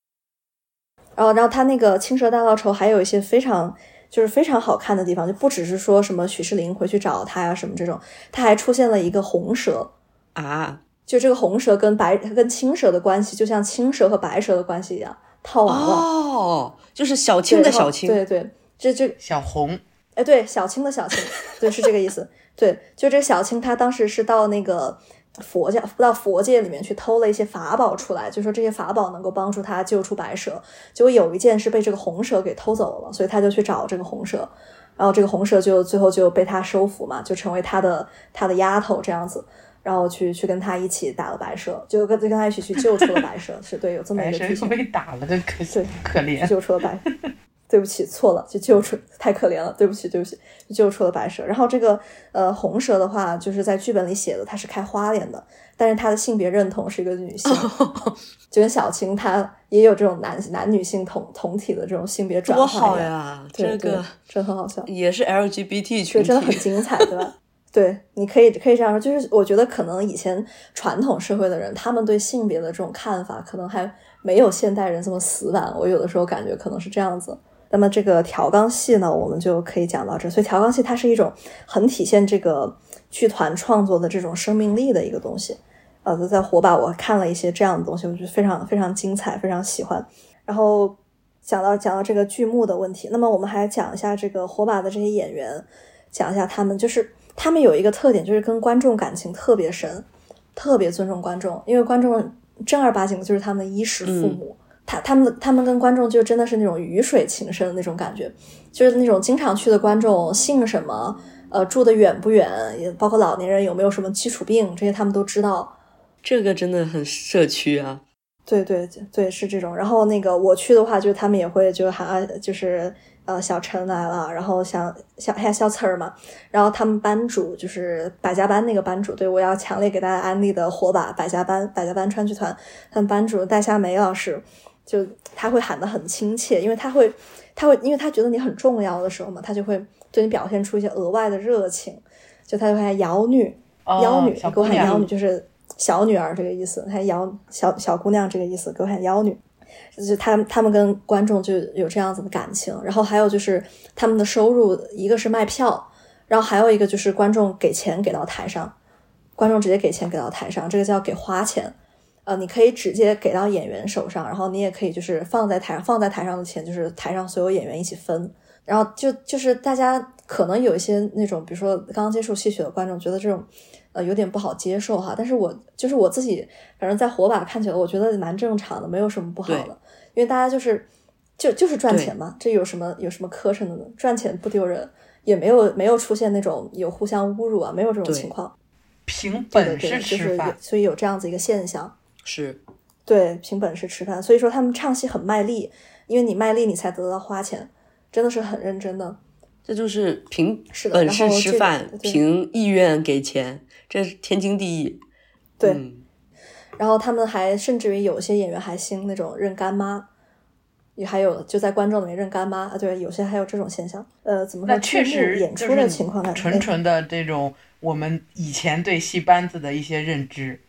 然后，然后他那个《青蛇大报仇》还有一些非常就是非常好看的地方，就不只是说什么许世林回去找他呀什么这种，他还出现了一个红蛇啊，就这个红蛇跟白跟青蛇的关系，就像青蛇和白蛇的关系一样，套娃了哦，就是小青的小青，对对，这这小红。哎，对，小青的小青，对，是这个意思。对，就这个小青，她当时是到那个佛教，到佛界里面去偷了一些法宝出来，就说这些法宝能够帮助她救出白蛇。结果有一件是被这个红蛇给偷走了，所以她就去找这个红蛇，然后这个红蛇就最后就被他收服嘛，就成为他的他的丫头这样子，然后去去跟他一起打了白蛇，就跟就跟他一起去救出了白蛇，是对，有这么一个剧情。被打了，真可可怜，救出了白。对不起，错了，就救出 太可怜了。对不起，对不起，就救出了白蛇。然后这个呃红蛇的话，就是在剧本里写的，它是开花脸的，但是它的性别认同是一个女性，就跟小青她也有这种男男女性同同体的这种性别转换。多好呀！这个真很好笑，也是 LGBT 群体，真的很精彩，对吧？对，你可以可以这样说，就是我觉得可能以前传统社会的人，他们对性别的这种看法，可能还没有现代人这么死板。我有的时候感觉可能是这样子。那么这个调缸戏呢，我们就可以讲到这。所以调缸戏它是一种很体现这个剧团创作的这种生命力的一个东西。呃，在火把我看了一些这样的东西，我觉得非常非常精彩，非常喜欢。然后讲到讲到这个剧目的问题，那么我们还讲一下这个火把的这些演员，讲一下他们，就是他们有一个特点，就是跟观众感情特别深，特别尊重观众，因为观众正儿八经的就是他们的衣食父母。他他们他们跟观众就真的是那种鱼水情深的那种感觉，就是那种经常去的观众姓什么，呃，住的远不远，也包括老年人有没有什么基础病，这些他们都知道。这个真的很社区啊。对对对，是这种。然后那个我去的话，就他们也会就喊啊，就是呃小陈来了，然后像小还有小刺儿嘛。然后他们班主就是百家班那个班主，对我要强烈给大家安利的火把百家班，百家班川剧团，他们班主戴夏梅老师。就他会喊得很亲切，因为他会，他会，因为他觉得你很重要的时候嘛，他就会对你表现出一些额外的热情。就他就会喊妖女，妖女，给我喊妖女，就是小女儿这个意思。他妖小小姑娘这个意思，给我喊妖女。就他他们跟观众就有这样子的感情。然后还有就是他们的收入，一个是卖票，然后还有一个就是观众给钱给到台上，观众直接给钱给到台上，这个叫给花钱。呃，你可以直接给到演员手上，然后你也可以就是放在台上，放在台上的钱就是台上所有演员一起分。然后就就是大家可能有一些那种，比如说刚刚接触戏曲的观众，觉得这种呃有点不好接受哈。但是我就是我自己，反正在火把看起来，我觉得蛮正常的，没有什么不好的。因为大家就是就就是赚钱嘛，这有什么有什么磕碜的呢？赚钱不丢人，也没有没有出现那种有互相侮辱啊，没有这种情况。凭本事吃饭，所以有这样子一个现象。是，对，凭本事吃饭，所以说他们唱戏很卖力，因为你卖力，你才得到花钱，真的是很认真的。这就是凭是本事吃饭，凭意愿给钱，这是天经地义。对，然后他们还甚至于有些演员还兴那种认干妈，也还有就在观众里面认干妈啊，对，有些还有这种现象。呃，怎么说？确实演出的情况，纯纯的这种我们以前对戏班子的一些认知。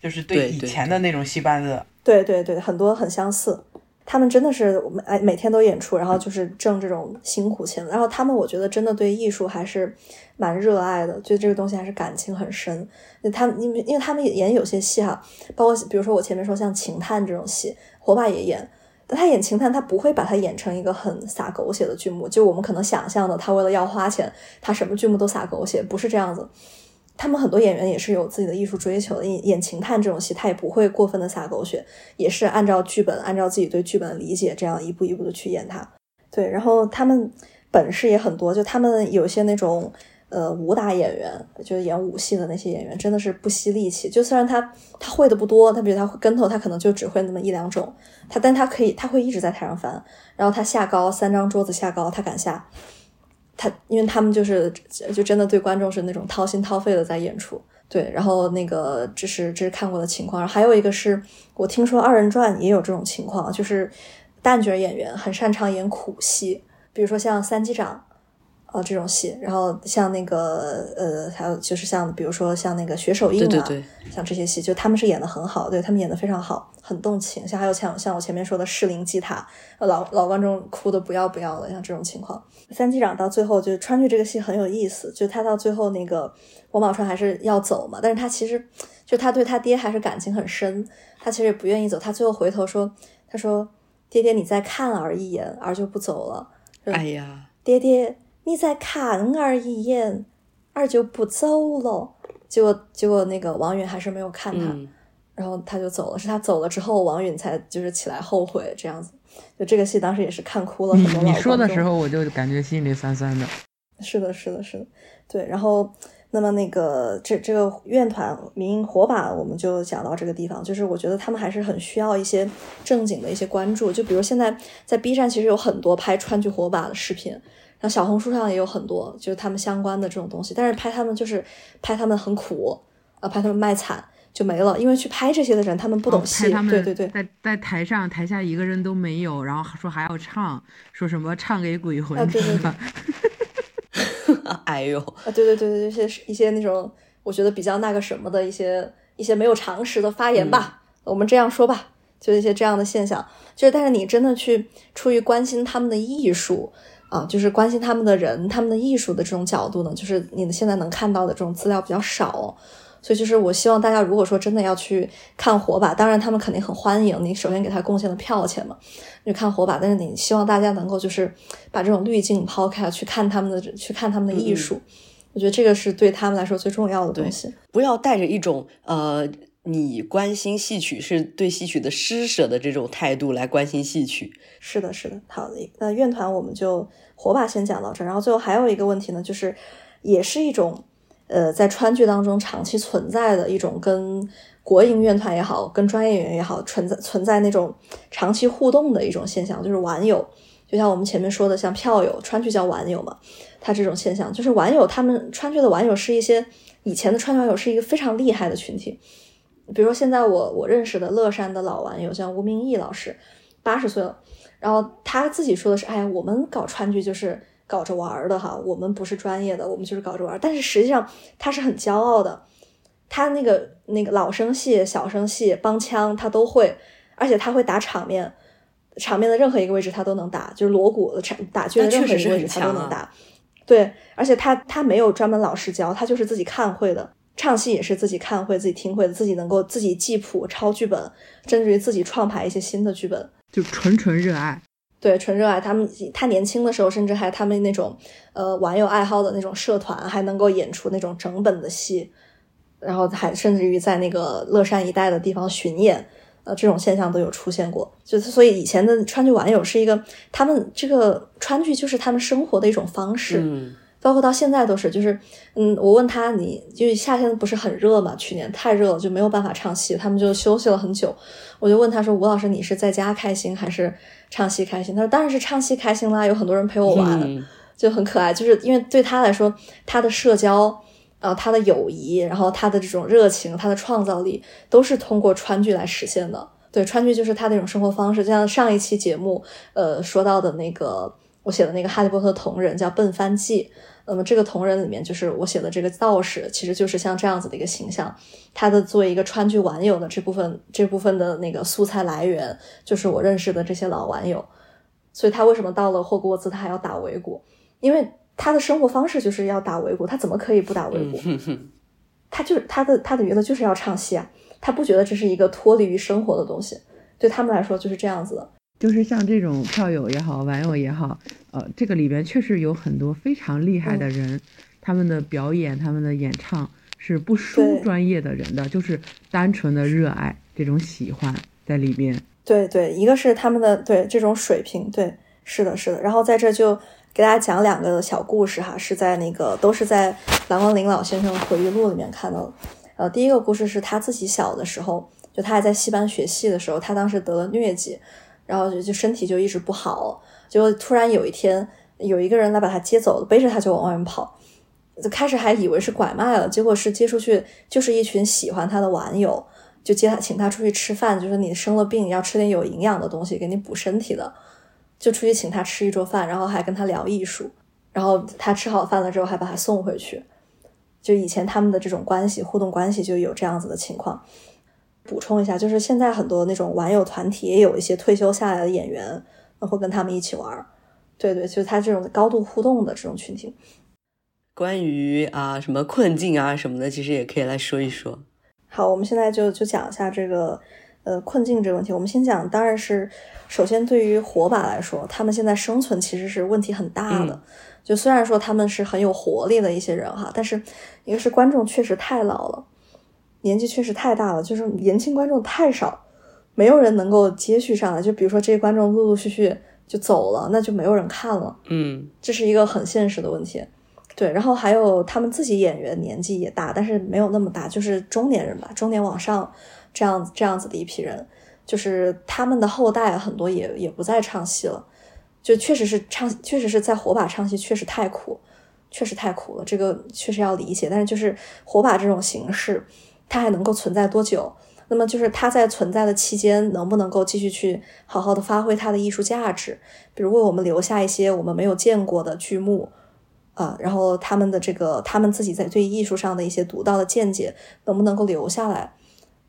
就是对以前的那种戏班子，对对对，很多很相似。他们真的是每哎每天都演出，然后就是挣这种辛苦钱。然后他们我觉得真的对艺术还是蛮热爱的，对这个东西还是感情很深。他们因为因为他们演有些戏哈，包括比如说我前面说像情探这种戏，火把也演。但他演情探，他不会把它演成一个很撒狗血的剧目，就我们可能想象的，他为了要花钱，他什么剧目都撒狗血，不是这样子。他们很多演员也是有自己的艺术追求的，演演情探这种戏，他也不会过分的撒狗血，也是按照剧本，按照自己对剧本的理解，这样一步一步的去演它。对，然后他们本事也很多，就他们有些那种。呃，武打演员就是演武戏的那些演员，真的是不惜力气。就虽然他他会的不多，他比如他会跟头，他可能就只会那么一两种。他但他可以，他会一直在台上翻。然后他下高三张桌子下高，他敢下。他因为他们就是就真的对观众是那种掏心掏肺的在演出。对，然后那个这是这是看过的情况。还有一个是我听说二人转也有这种情况，就是旦角演员很擅长演苦戏，比如说像三击掌。呃，这种戏，然后像那个呃，还有就是像比如说像那个学手印啊，像这些戏，就他们是演的很好，对他们演的非常好，很动情。像还有像像我前面说的《士林祭塔》，老老观众哭的不要不要的，像这种情况。三机长到最后就是川剧这个戏很有意思，就他到最后那个王宝钏还是要走嘛，但是他其实就他对他爹还是感情很深，他其实也不愿意走，他最后回头说，他说爹爹你再看儿一眼，儿就不走了。哎呀，爹爹。你再看儿一眼，儿就不走了。结果，结果那个王允还是没有看他，然后他就走了。是他走了之后，王允才就是起来后悔这样子。就这个戏当时也是看哭了很多你说的时候，我就感觉心里酸酸的。是的，是的，是的，对。然后，那么那个这这个院团民营火把，我们就讲到这个地方。就是我觉得他们还是很需要一些正经的一些关注。就比如现在在 B 站，其实有很多拍川剧火把的视频。然后小红书上也有很多，就是他们相关的这种东西，但是拍他们就是拍他们很苦，啊，拍他们卖惨就没了，因为去拍这些的人他们不懂戏，对对对，在在台上台下一个人都没有，然后说还要唱，说什么唱给鬼魂听，哎呦，啊对对对对，一些一些那种我觉得比较那个什么的一些一些没有常识的发言吧，我们这样说吧，就一些这样的现象，就是但是你真的去出于关心他们的艺术。啊，就是关心他们的人、他们的艺术的这种角度呢，就是你现在能看到的这种资料比较少，所以就是我希望大家如果说真的要去看火把，当然他们肯定很欢迎你，首先给他贡献了票钱嘛，去看火把，但是你希望大家能够就是把这种滤镜抛开，去看他们的，去看他们的艺术，我觉得这个是对他们来说最重要的东西，不要带着一种呃。你关心戏曲是对戏曲的施舍的这种态度来关心戏曲，是的，是的。好的，那院团我们就火把先讲到这儿，然后最后还有一个问题呢，就是也是一种呃在川剧当中长期存在的一种跟国营院团也好，跟专业演员也好存在存在那种长期互动的一种现象，就是玩友，就像我们前面说的，像票友，川剧叫玩友嘛，他这种现象就是玩友，他们川剧的玩友是一些以前的川剧玩友是一个非常厉害的群体。比如说，现在我我认识的乐山的老玩友，像吴明义老师，八十岁了，然后他自己说的是：“哎呀，我们搞川剧就是搞着玩的哈，我们不是专业的，我们就是搞着玩。”但是实际上他是很骄傲的，他那个那个老生戏、小生戏、帮腔他都会，而且他会打场面，场面的任何一个位置他都能打，就是锣鼓的场打剧的任何一个位置他都能打。对，而且他他没有专门老师教，他就是自己看会的。唱戏也是自己看会、自己听会的，自己能够自己记谱、抄剧本，甚至于自己创排一些新的剧本，就纯纯热爱。对，纯热爱。他们他年轻的时候，甚至还他们那种呃玩有爱好的那种社团，还能够演出那种整本的戏，然后还甚至于在那个乐山一带的地方巡演，呃，这种现象都有出现过。就所以以前的川剧玩友是一个，他们这个川剧就是他们生活的一种方式。嗯。包括到现在都是，就是，嗯，我问他，你就夏天不是很热嘛？去年太热了，就没有办法唱戏，他们就休息了很久。我就问他说：“吴老师，你是在家开心还是唱戏开心？”他说：“当然是唱戏开心啦，有很多人陪我玩，就很可爱。就是因为对他来说，他的社交，呃，他的友谊，然后他的这种热情，他的创造力，都是通过川剧来实现的。对，川剧就是他的一种生活方式。就像上一期节目，呃，说到的那个。我写的那个《哈利波特》同人叫笨番记。那么这个同人里面，就是我写的这个道士，其实就是像这样子的一个形象。他的作为一个川剧玩友的这部分，这部分的那个素材来源，就是我认识的这些老玩友。所以他为什么到了霍格沃兹，他还要打围鼓？因为他的生活方式就是要打围鼓，他怎么可以不打围鼓？他就是他的他的娱乐就是要唱戏啊，他不觉得这是一个脱离于生活的东西，对他们来说就是这样子的。就是像这种票友也好，玩友也好，呃，这个里边确实有很多非常厉害的人，他们的表演、他们的演唱是不输专业的人的，就是单纯的热爱这种喜欢在里面。对对，一个是他们的对这种水平，对，是的，是的。然后在这就给大家讲两个小故事哈，是在那个都是在蓝光林老先生回忆录里面看到的。呃，第一个故事是他自己小的时候，就他还在戏班学戏的时候，他当时得了疟疾。然后就就身体就一直不好，就突然有一天有一个人来把他接走了，背着他就往外面跑。就开始还以为是拐卖了，结果是接出去就是一群喜欢他的网友，就接他请他出去吃饭，就是你生了病要吃点有营养的东西给你补身体的，就出去请他吃一桌饭，然后还跟他聊艺术，然后他吃好饭了之后还把他送回去。就以前他们的这种关系互动关系就有这样子的情况。补充一下，就是现在很多那种玩友团体也有一些退休下来的演员，会跟他们一起玩。对对，就是他这种高度互动的这种群体。关于啊什么困境啊什么的，其实也可以来说一说。好，我们现在就就讲一下这个呃困境这个问题。我们先讲，当然是首先对于火把来说，他们现在生存其实是问题很大的。就虽然说他们是很有活力的一些人哈，但是一个是观众确实太老了。年纪确实太大了，就是年轻观众太少，没有人能够接续上来。就比如说这些观众陆陆续续就走了，那就没有人看了。嗯，这是一个很现实的问题。对，然后还有他们自己演员年纪也大，但是没有那么大，就是中年人吧，中年往上这样这样子的一批人，就是他们的后代很多也也不再唱戏了。就确实是唱，确实是在火把唱戏，确实太苦，确实太苦了。这个确实要理解，但是就是火把这种形式。它还能够存在多久？那么就是它在存在的期间，能不能够继续去好好的发挥它的艺术价值？比如为我们留下一些我们没有见过的剧目啊，然后他们的这个他们自己在对艺术上的一些独到的见解，能不能够留下来？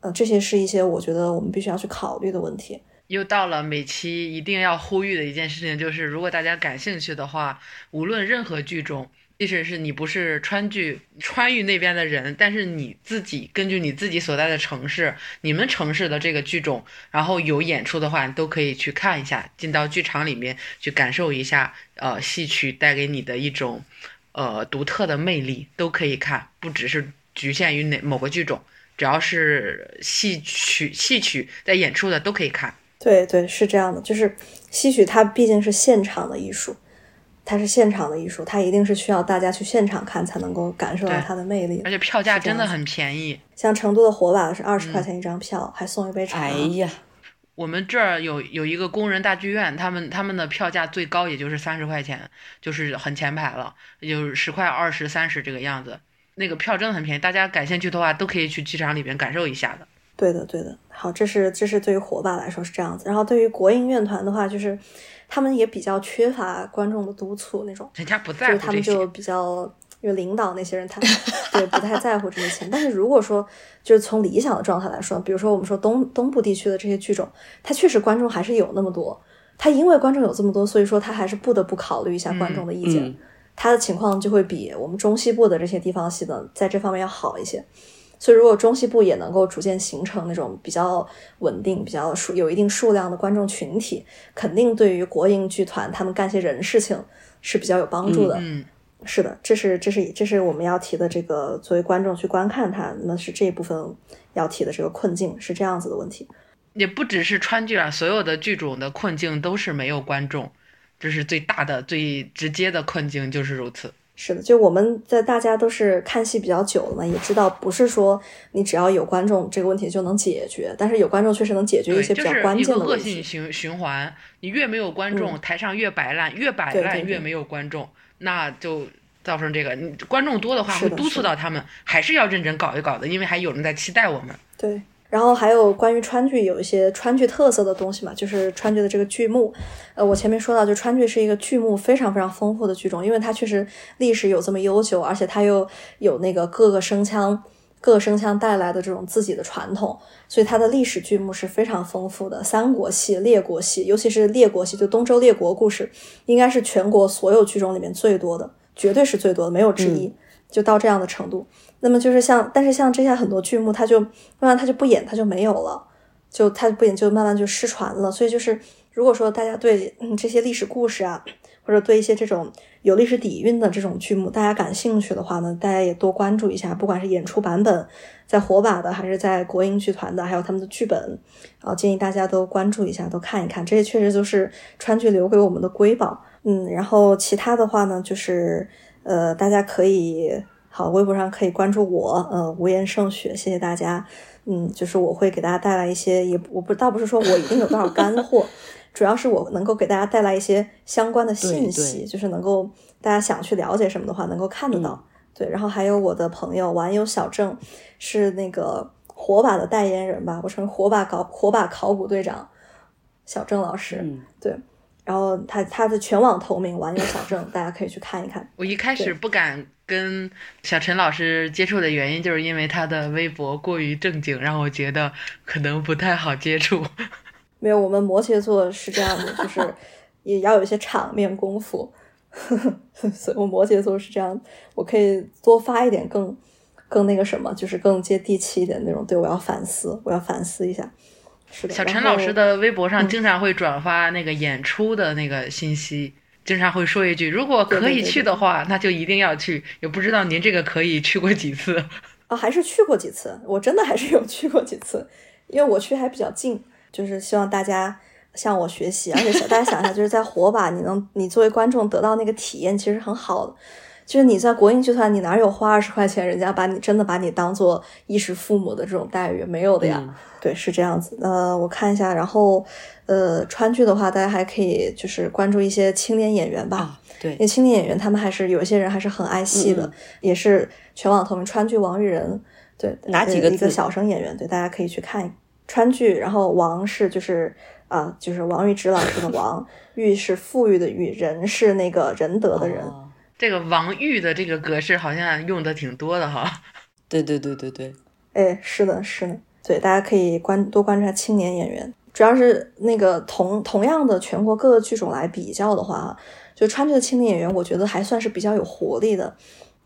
呃，这些是一些我觉得我们必须要去考虑的问题。又到了每期一定要呼吁的一件事情，就是如果大家感兴趣的话，无论任何剧种。即使是你不是川剧川渝那边的人，但是你自己根据你自己所在的城市，你们城市的这个剧种，然后有演出的话，你都可以去看一下，进到剧场里面去感受一下，呃，戏曲带给你的一种，呃，独特的魅力，都可以看，不只是局限于哪某个剧种，只要是戏曲戏曲在演出的都可以看。对对，是这样的，就是戏曲它毕竟是现场的艺术。它是现场的艺术，它一定是需要大家去现场看才能够感受到它的魅力。而且票价真的很便宜，像成都的火把是二十块钱一张票，还送一杯茶。哎呀，我们这儿有有一个工人大剧院，他们他们的票价最高也就是三十块钱，就是很前排了，就是十块、二十、三十这个样子。那个票真的很便宜，大家感兴趣的话都可以去剧场里边感受一下的。对的，对的。好，这是这是对于火把来说是这样子，然后对于国营院团的话就是。他们也比较缺乏观众的督促那种，人家不在乎就是他们就比较因为领导那些人，他 对不太在乎这些钱。但是如果说就是从理想的状态来说，比如说我们说东东部地区的这些剧种，它确实观众还是有那么多。他因为观众有这么多，所以说他还是不得不考虑一下观众的意见。他的情况就会比我们中西部的这些地方戏呢，在这方面要好一些。所以，如果中西部也能够逐渐形成那种比较稳定、比较数有一定数量的观众群体，肯定对于国营剧团他们干些人事情是比较有帮助的。嗯，是的，这是这是这是我们要提的这个作为观众去观看它，那是这一部分要提的这个困境是这样子的问题。也不只是川剧啊，所有的剧种的困境都是没有观众，这是最大的、最直接的困境，就是如此。是的，就我们在大家都是看戏比较久了嘛，也知道不是说你只要有观众这个问题就能解决，但是有观众确实能解决一些比较关键的问题。恶性循循环，你越没有观众，台上越摆烂，越摆烂越没有观众，那就造成这个。你观众多的话会督促到他们，还是要认真搞一搞的，因为还有人在期待我们。对，然后还有关于川剧有一些川剧特色的东西嘛，就是川剧的这个剧目。呃，我前面说到，就川剧是一个剧目非常非常丰富的剧种，因为它确实历史有这么悠久，而且它又有那个各个声腔、各个声腔带来的这种自己的传统，所以它的历史剧目是非常丰富的。三国戏、列国戏，尤其是列国戏，就东周列国故事，应该是全国所有剧种里面最多的，绝对是最多的，没有之一，就到这样的程度。那么就是像，但是像这些很多剧目，它就慢慢它就不演，它就没有了，就它不演就慢慢就失传了。所以就是如果说大家对这些历史故事啊，或者对一些这种有历史底蕴的这种剧目，大家感兴趣的话呢，大家也多关注一下，不管是演出版本在火把的，还是在国营剧团的，还有他们的剧本，然后建议大家都关注一下，都看一看，这些确实就是川剧留给我们的瑰宝。嗯，然后其他的话呢，就是呃，大家可以。好，微博上可以关注我，嗯，无言胜雪，谢谢大家。嗯，就是我会给大家带来一些，也我不倒不是说我一定有多少干货，主要是我能够给大家带来一些相关的信息，就是能够大家想去了解什么的话，能够看得到。对，然后还有我的朋友网友小郑，是那个火把的代言人吧，我成火把搞火把考古队长小郑老师，对。然后他他的全网投名网友小郑，大家可以去看一看。我一开始不敢跟小陈老师接触的原因，就是因为他的微博过于正经，让我觉得可能不太好接触。没有，我们摩羯座是这样的，就是也要有一些场面功夫。所以我摩羯座是这样，我可以多发一点更更那个什么，就是更接地气一点那种。对我要反思，我要反思一下。是的小陈老师的微博上经常会转发那个演出的那个信息，经常会说一句：“如果可以去的话，那就一定要去。”也不知道您这个可以去过几次？啊，还是去过几次？我真的还是有去过几次，因为我去还比较近。就是希望大家向我学习，而且大家想一下，就是在火把，你能你作为观众得到那个体验，其实很好的。就是你在国营剧团，你哪有花二十块钱，人家把你真的把你当做衣食父母的这种待遇没有的呀？对，是这样子。呃，我看一下，然后呃，川剧的话，大家还可以就是关注一些青年演员吧。对，因为青年演员他们还是有一些人还是很爱戏的，也是全网同名川剧王玉仁。对，哪几个一个小生演员？对，大家可以去看川剧。然后王是就是啊，就是王玉芝老师的王，玉是富裕的玉，仁是那个仁德的仁。这个王玉的这个格式好像用的挺多的哈，对对对对对，哎，是的，是的，对，大家可以关多关注下青年演员，主要是那个同同样的全国各个剧种来比较的话，就川剧的青年演员，我觉得还算是比较有活力的，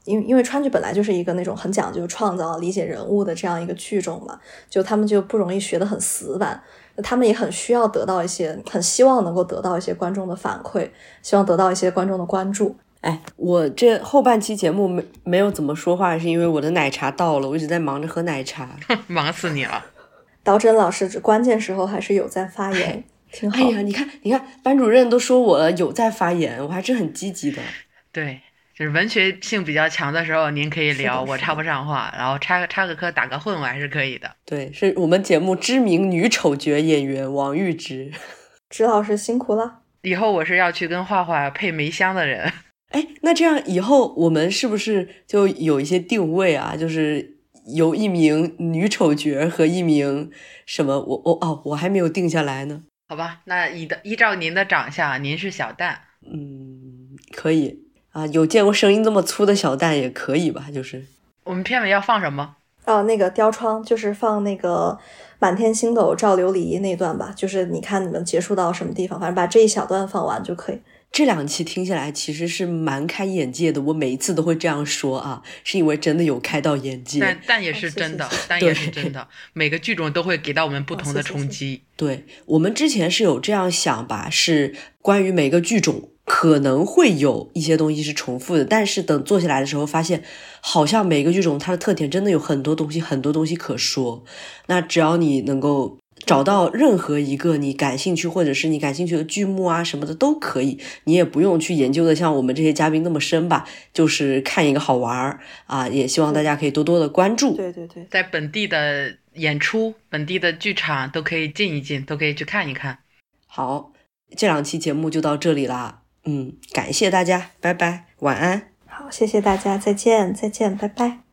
因为因为川剧本来就是一个那种很讲究创造、理解人物的这样一个剧种嘛，就他们就不容易学得很死板，他们也很需要得到一些，很希望能够得到一些观众的反馈，希望得到一些观众的关注。哎，我这后半期节目没没有怎么说话，是因为我的奶茶到了，我一直在忙着喝奶茶，忙死你了。导诊老师，关键时候还是有在发言，挺好。哎呀，你看，你看，班主任都说我有在发言，我还是很积极的。对，就是文学性比较强的时候，您可以聊，我插不上话，然后插个插个科打个混，我还是可以的。对，是我们节目知名女丑角演员王玉芝，芝老师辛苦了。以后我是要去跟画画配梅香的人。哎，那这样以后我们是不是就有一些定位啊？就是有一名女丑角和一名什么？我我哦，我还没有定下来呢。好吧，那依的依照您的长相，您是小蛋。嗯，可以啊，有见过声音这么粗的小蛋也可以吧？就是我们片尾要放什么？哦，那个雕窗，就是放那个满天星斗照琉璃那段吧。就是你看你们结束到什么地方，反正把这一小段放完就可以。这两期听下来其实是蛮开眼界的，我每一次都会这样说啊，是因为真的有开到眼界。但但也是真的，但也是真的，每个剧种都会给到我们不同的冲击。对我们之前是有这样想吧，是关于每个剧种可能会有一些东西是重复的，但是等做下来的时候，发现好像每个剧种它的特点真的有很多东西，很多东西可说。那只要你能够。找到任何一个你感兴趣或者是你感兴趣的剧目啊什么的都可以，你也不用去研究的像我们这些嘉宾那么深吧，就是看一个好玩儿啊，也希望大家可以多多的关注。对对对，在本地的演出、本地的剧场都可以进一进，都可以去看一看。好，这两期节目就到这里啦，嗯，感谢大家，拜拜，晚安。好，谢谢大家，再见，再见，拜拜。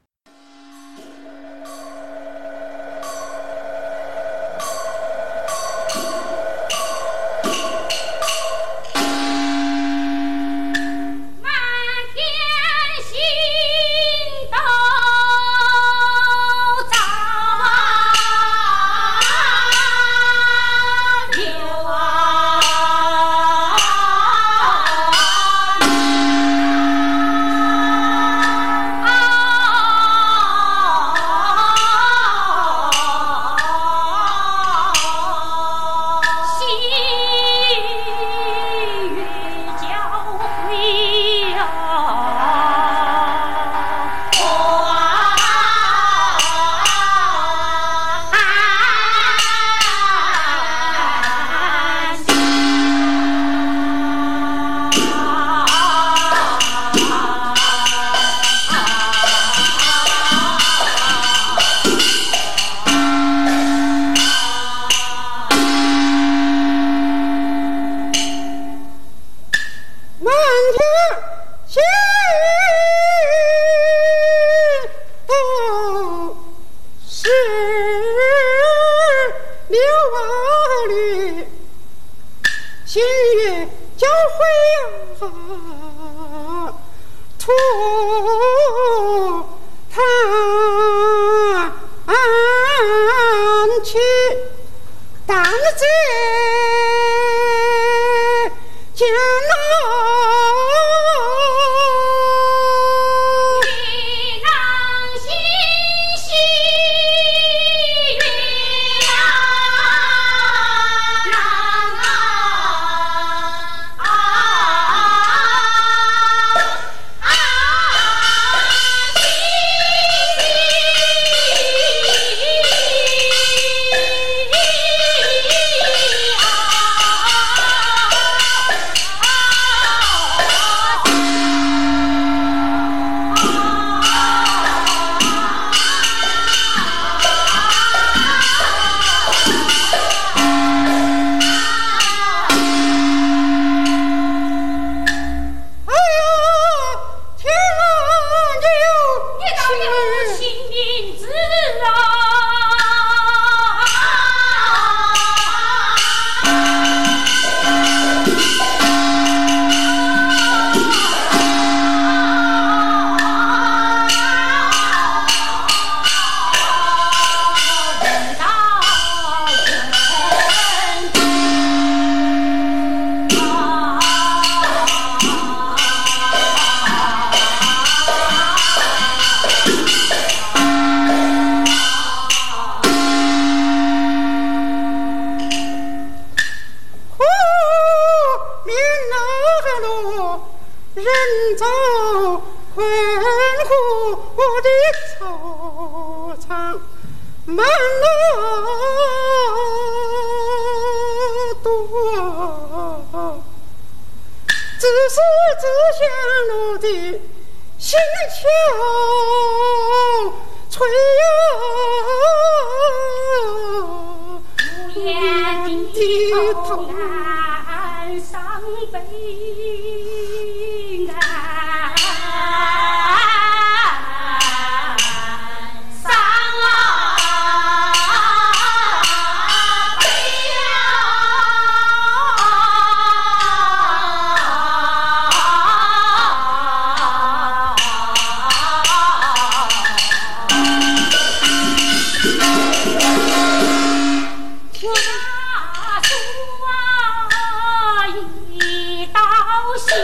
咿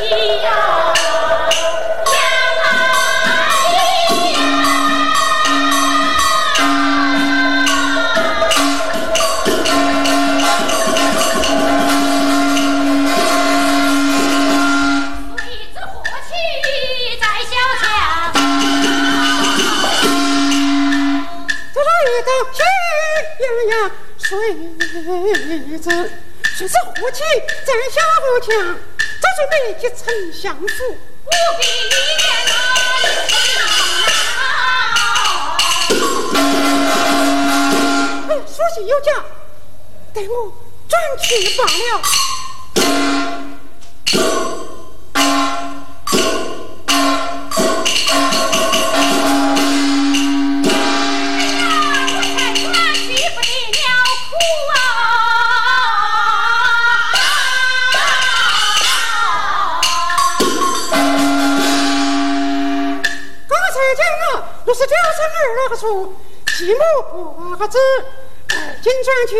呀呀来水气在小桥上一喜洋洋水水气在小桥苏眉及丞相府，我必语言哪，苏眉说：‘哎，书信有假，待我转去罢了。’二郎神骑母猪进城去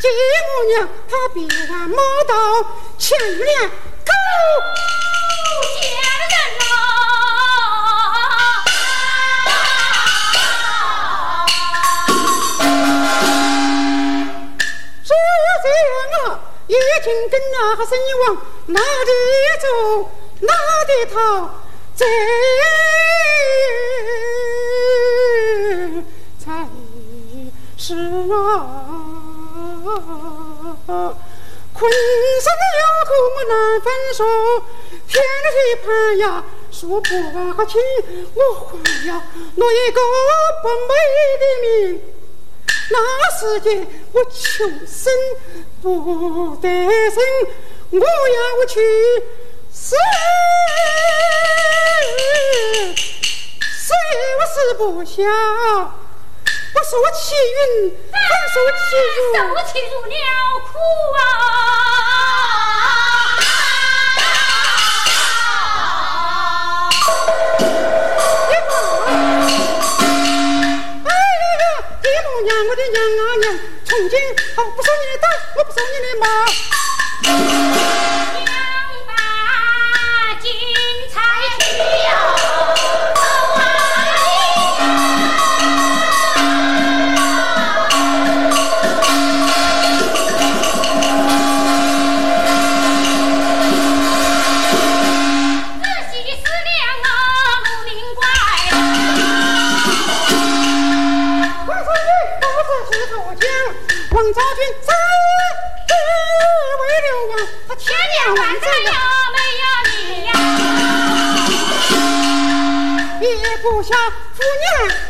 接母娘他比他妈都勤练勾人啊听跟那个声音往哪里走哪里逃这才是我困生有苦难分说，天黑盼呀说不清，我还要落一个不美的名。那时间我求生不得生，我要去死。死，死，我是不孝，我说我气运，我说我气运，我说我气入了苦啊！哎呀呀，爹母娘，我的娘啊娘，从今我不受你的，我不受你的骂。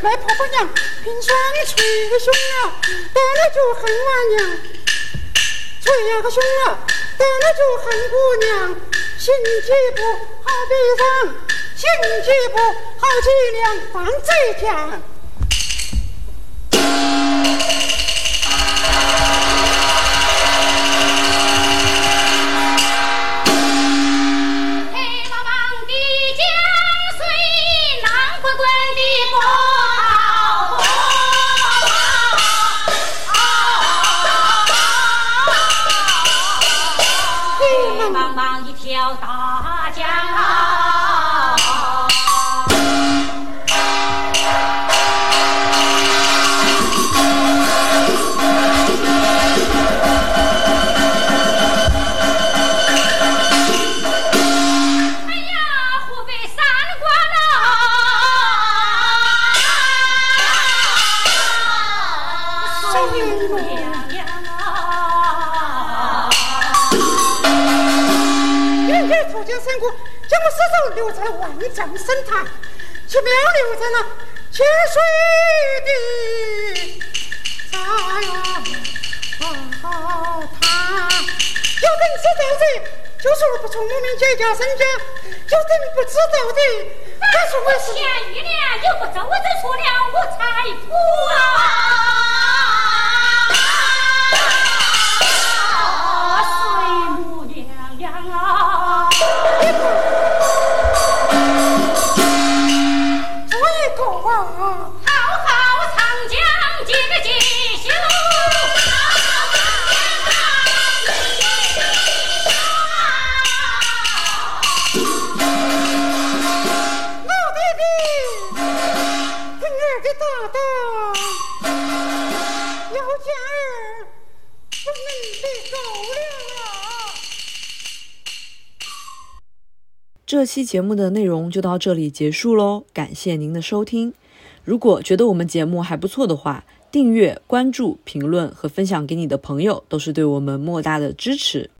外婆婆娘，凭双捶胸啊，得了就恨我娘，捶呀个胸啊，得了就恨姑娘，心急不好比上，心急不好气量，放嘴讲。留在万丈深潭，奇妙留在那浅水的沙呀滩。有等知道的，就说不从我们结家身家；有等不知道的，但是我前一年有个周子出了我财富啊。这期节目的内容就到这里结束喽，感谢您的收听。如果觉得我们节目还不错的话，订阅、关注、评论和分享给你的朋友，都是对我们莫大的支持。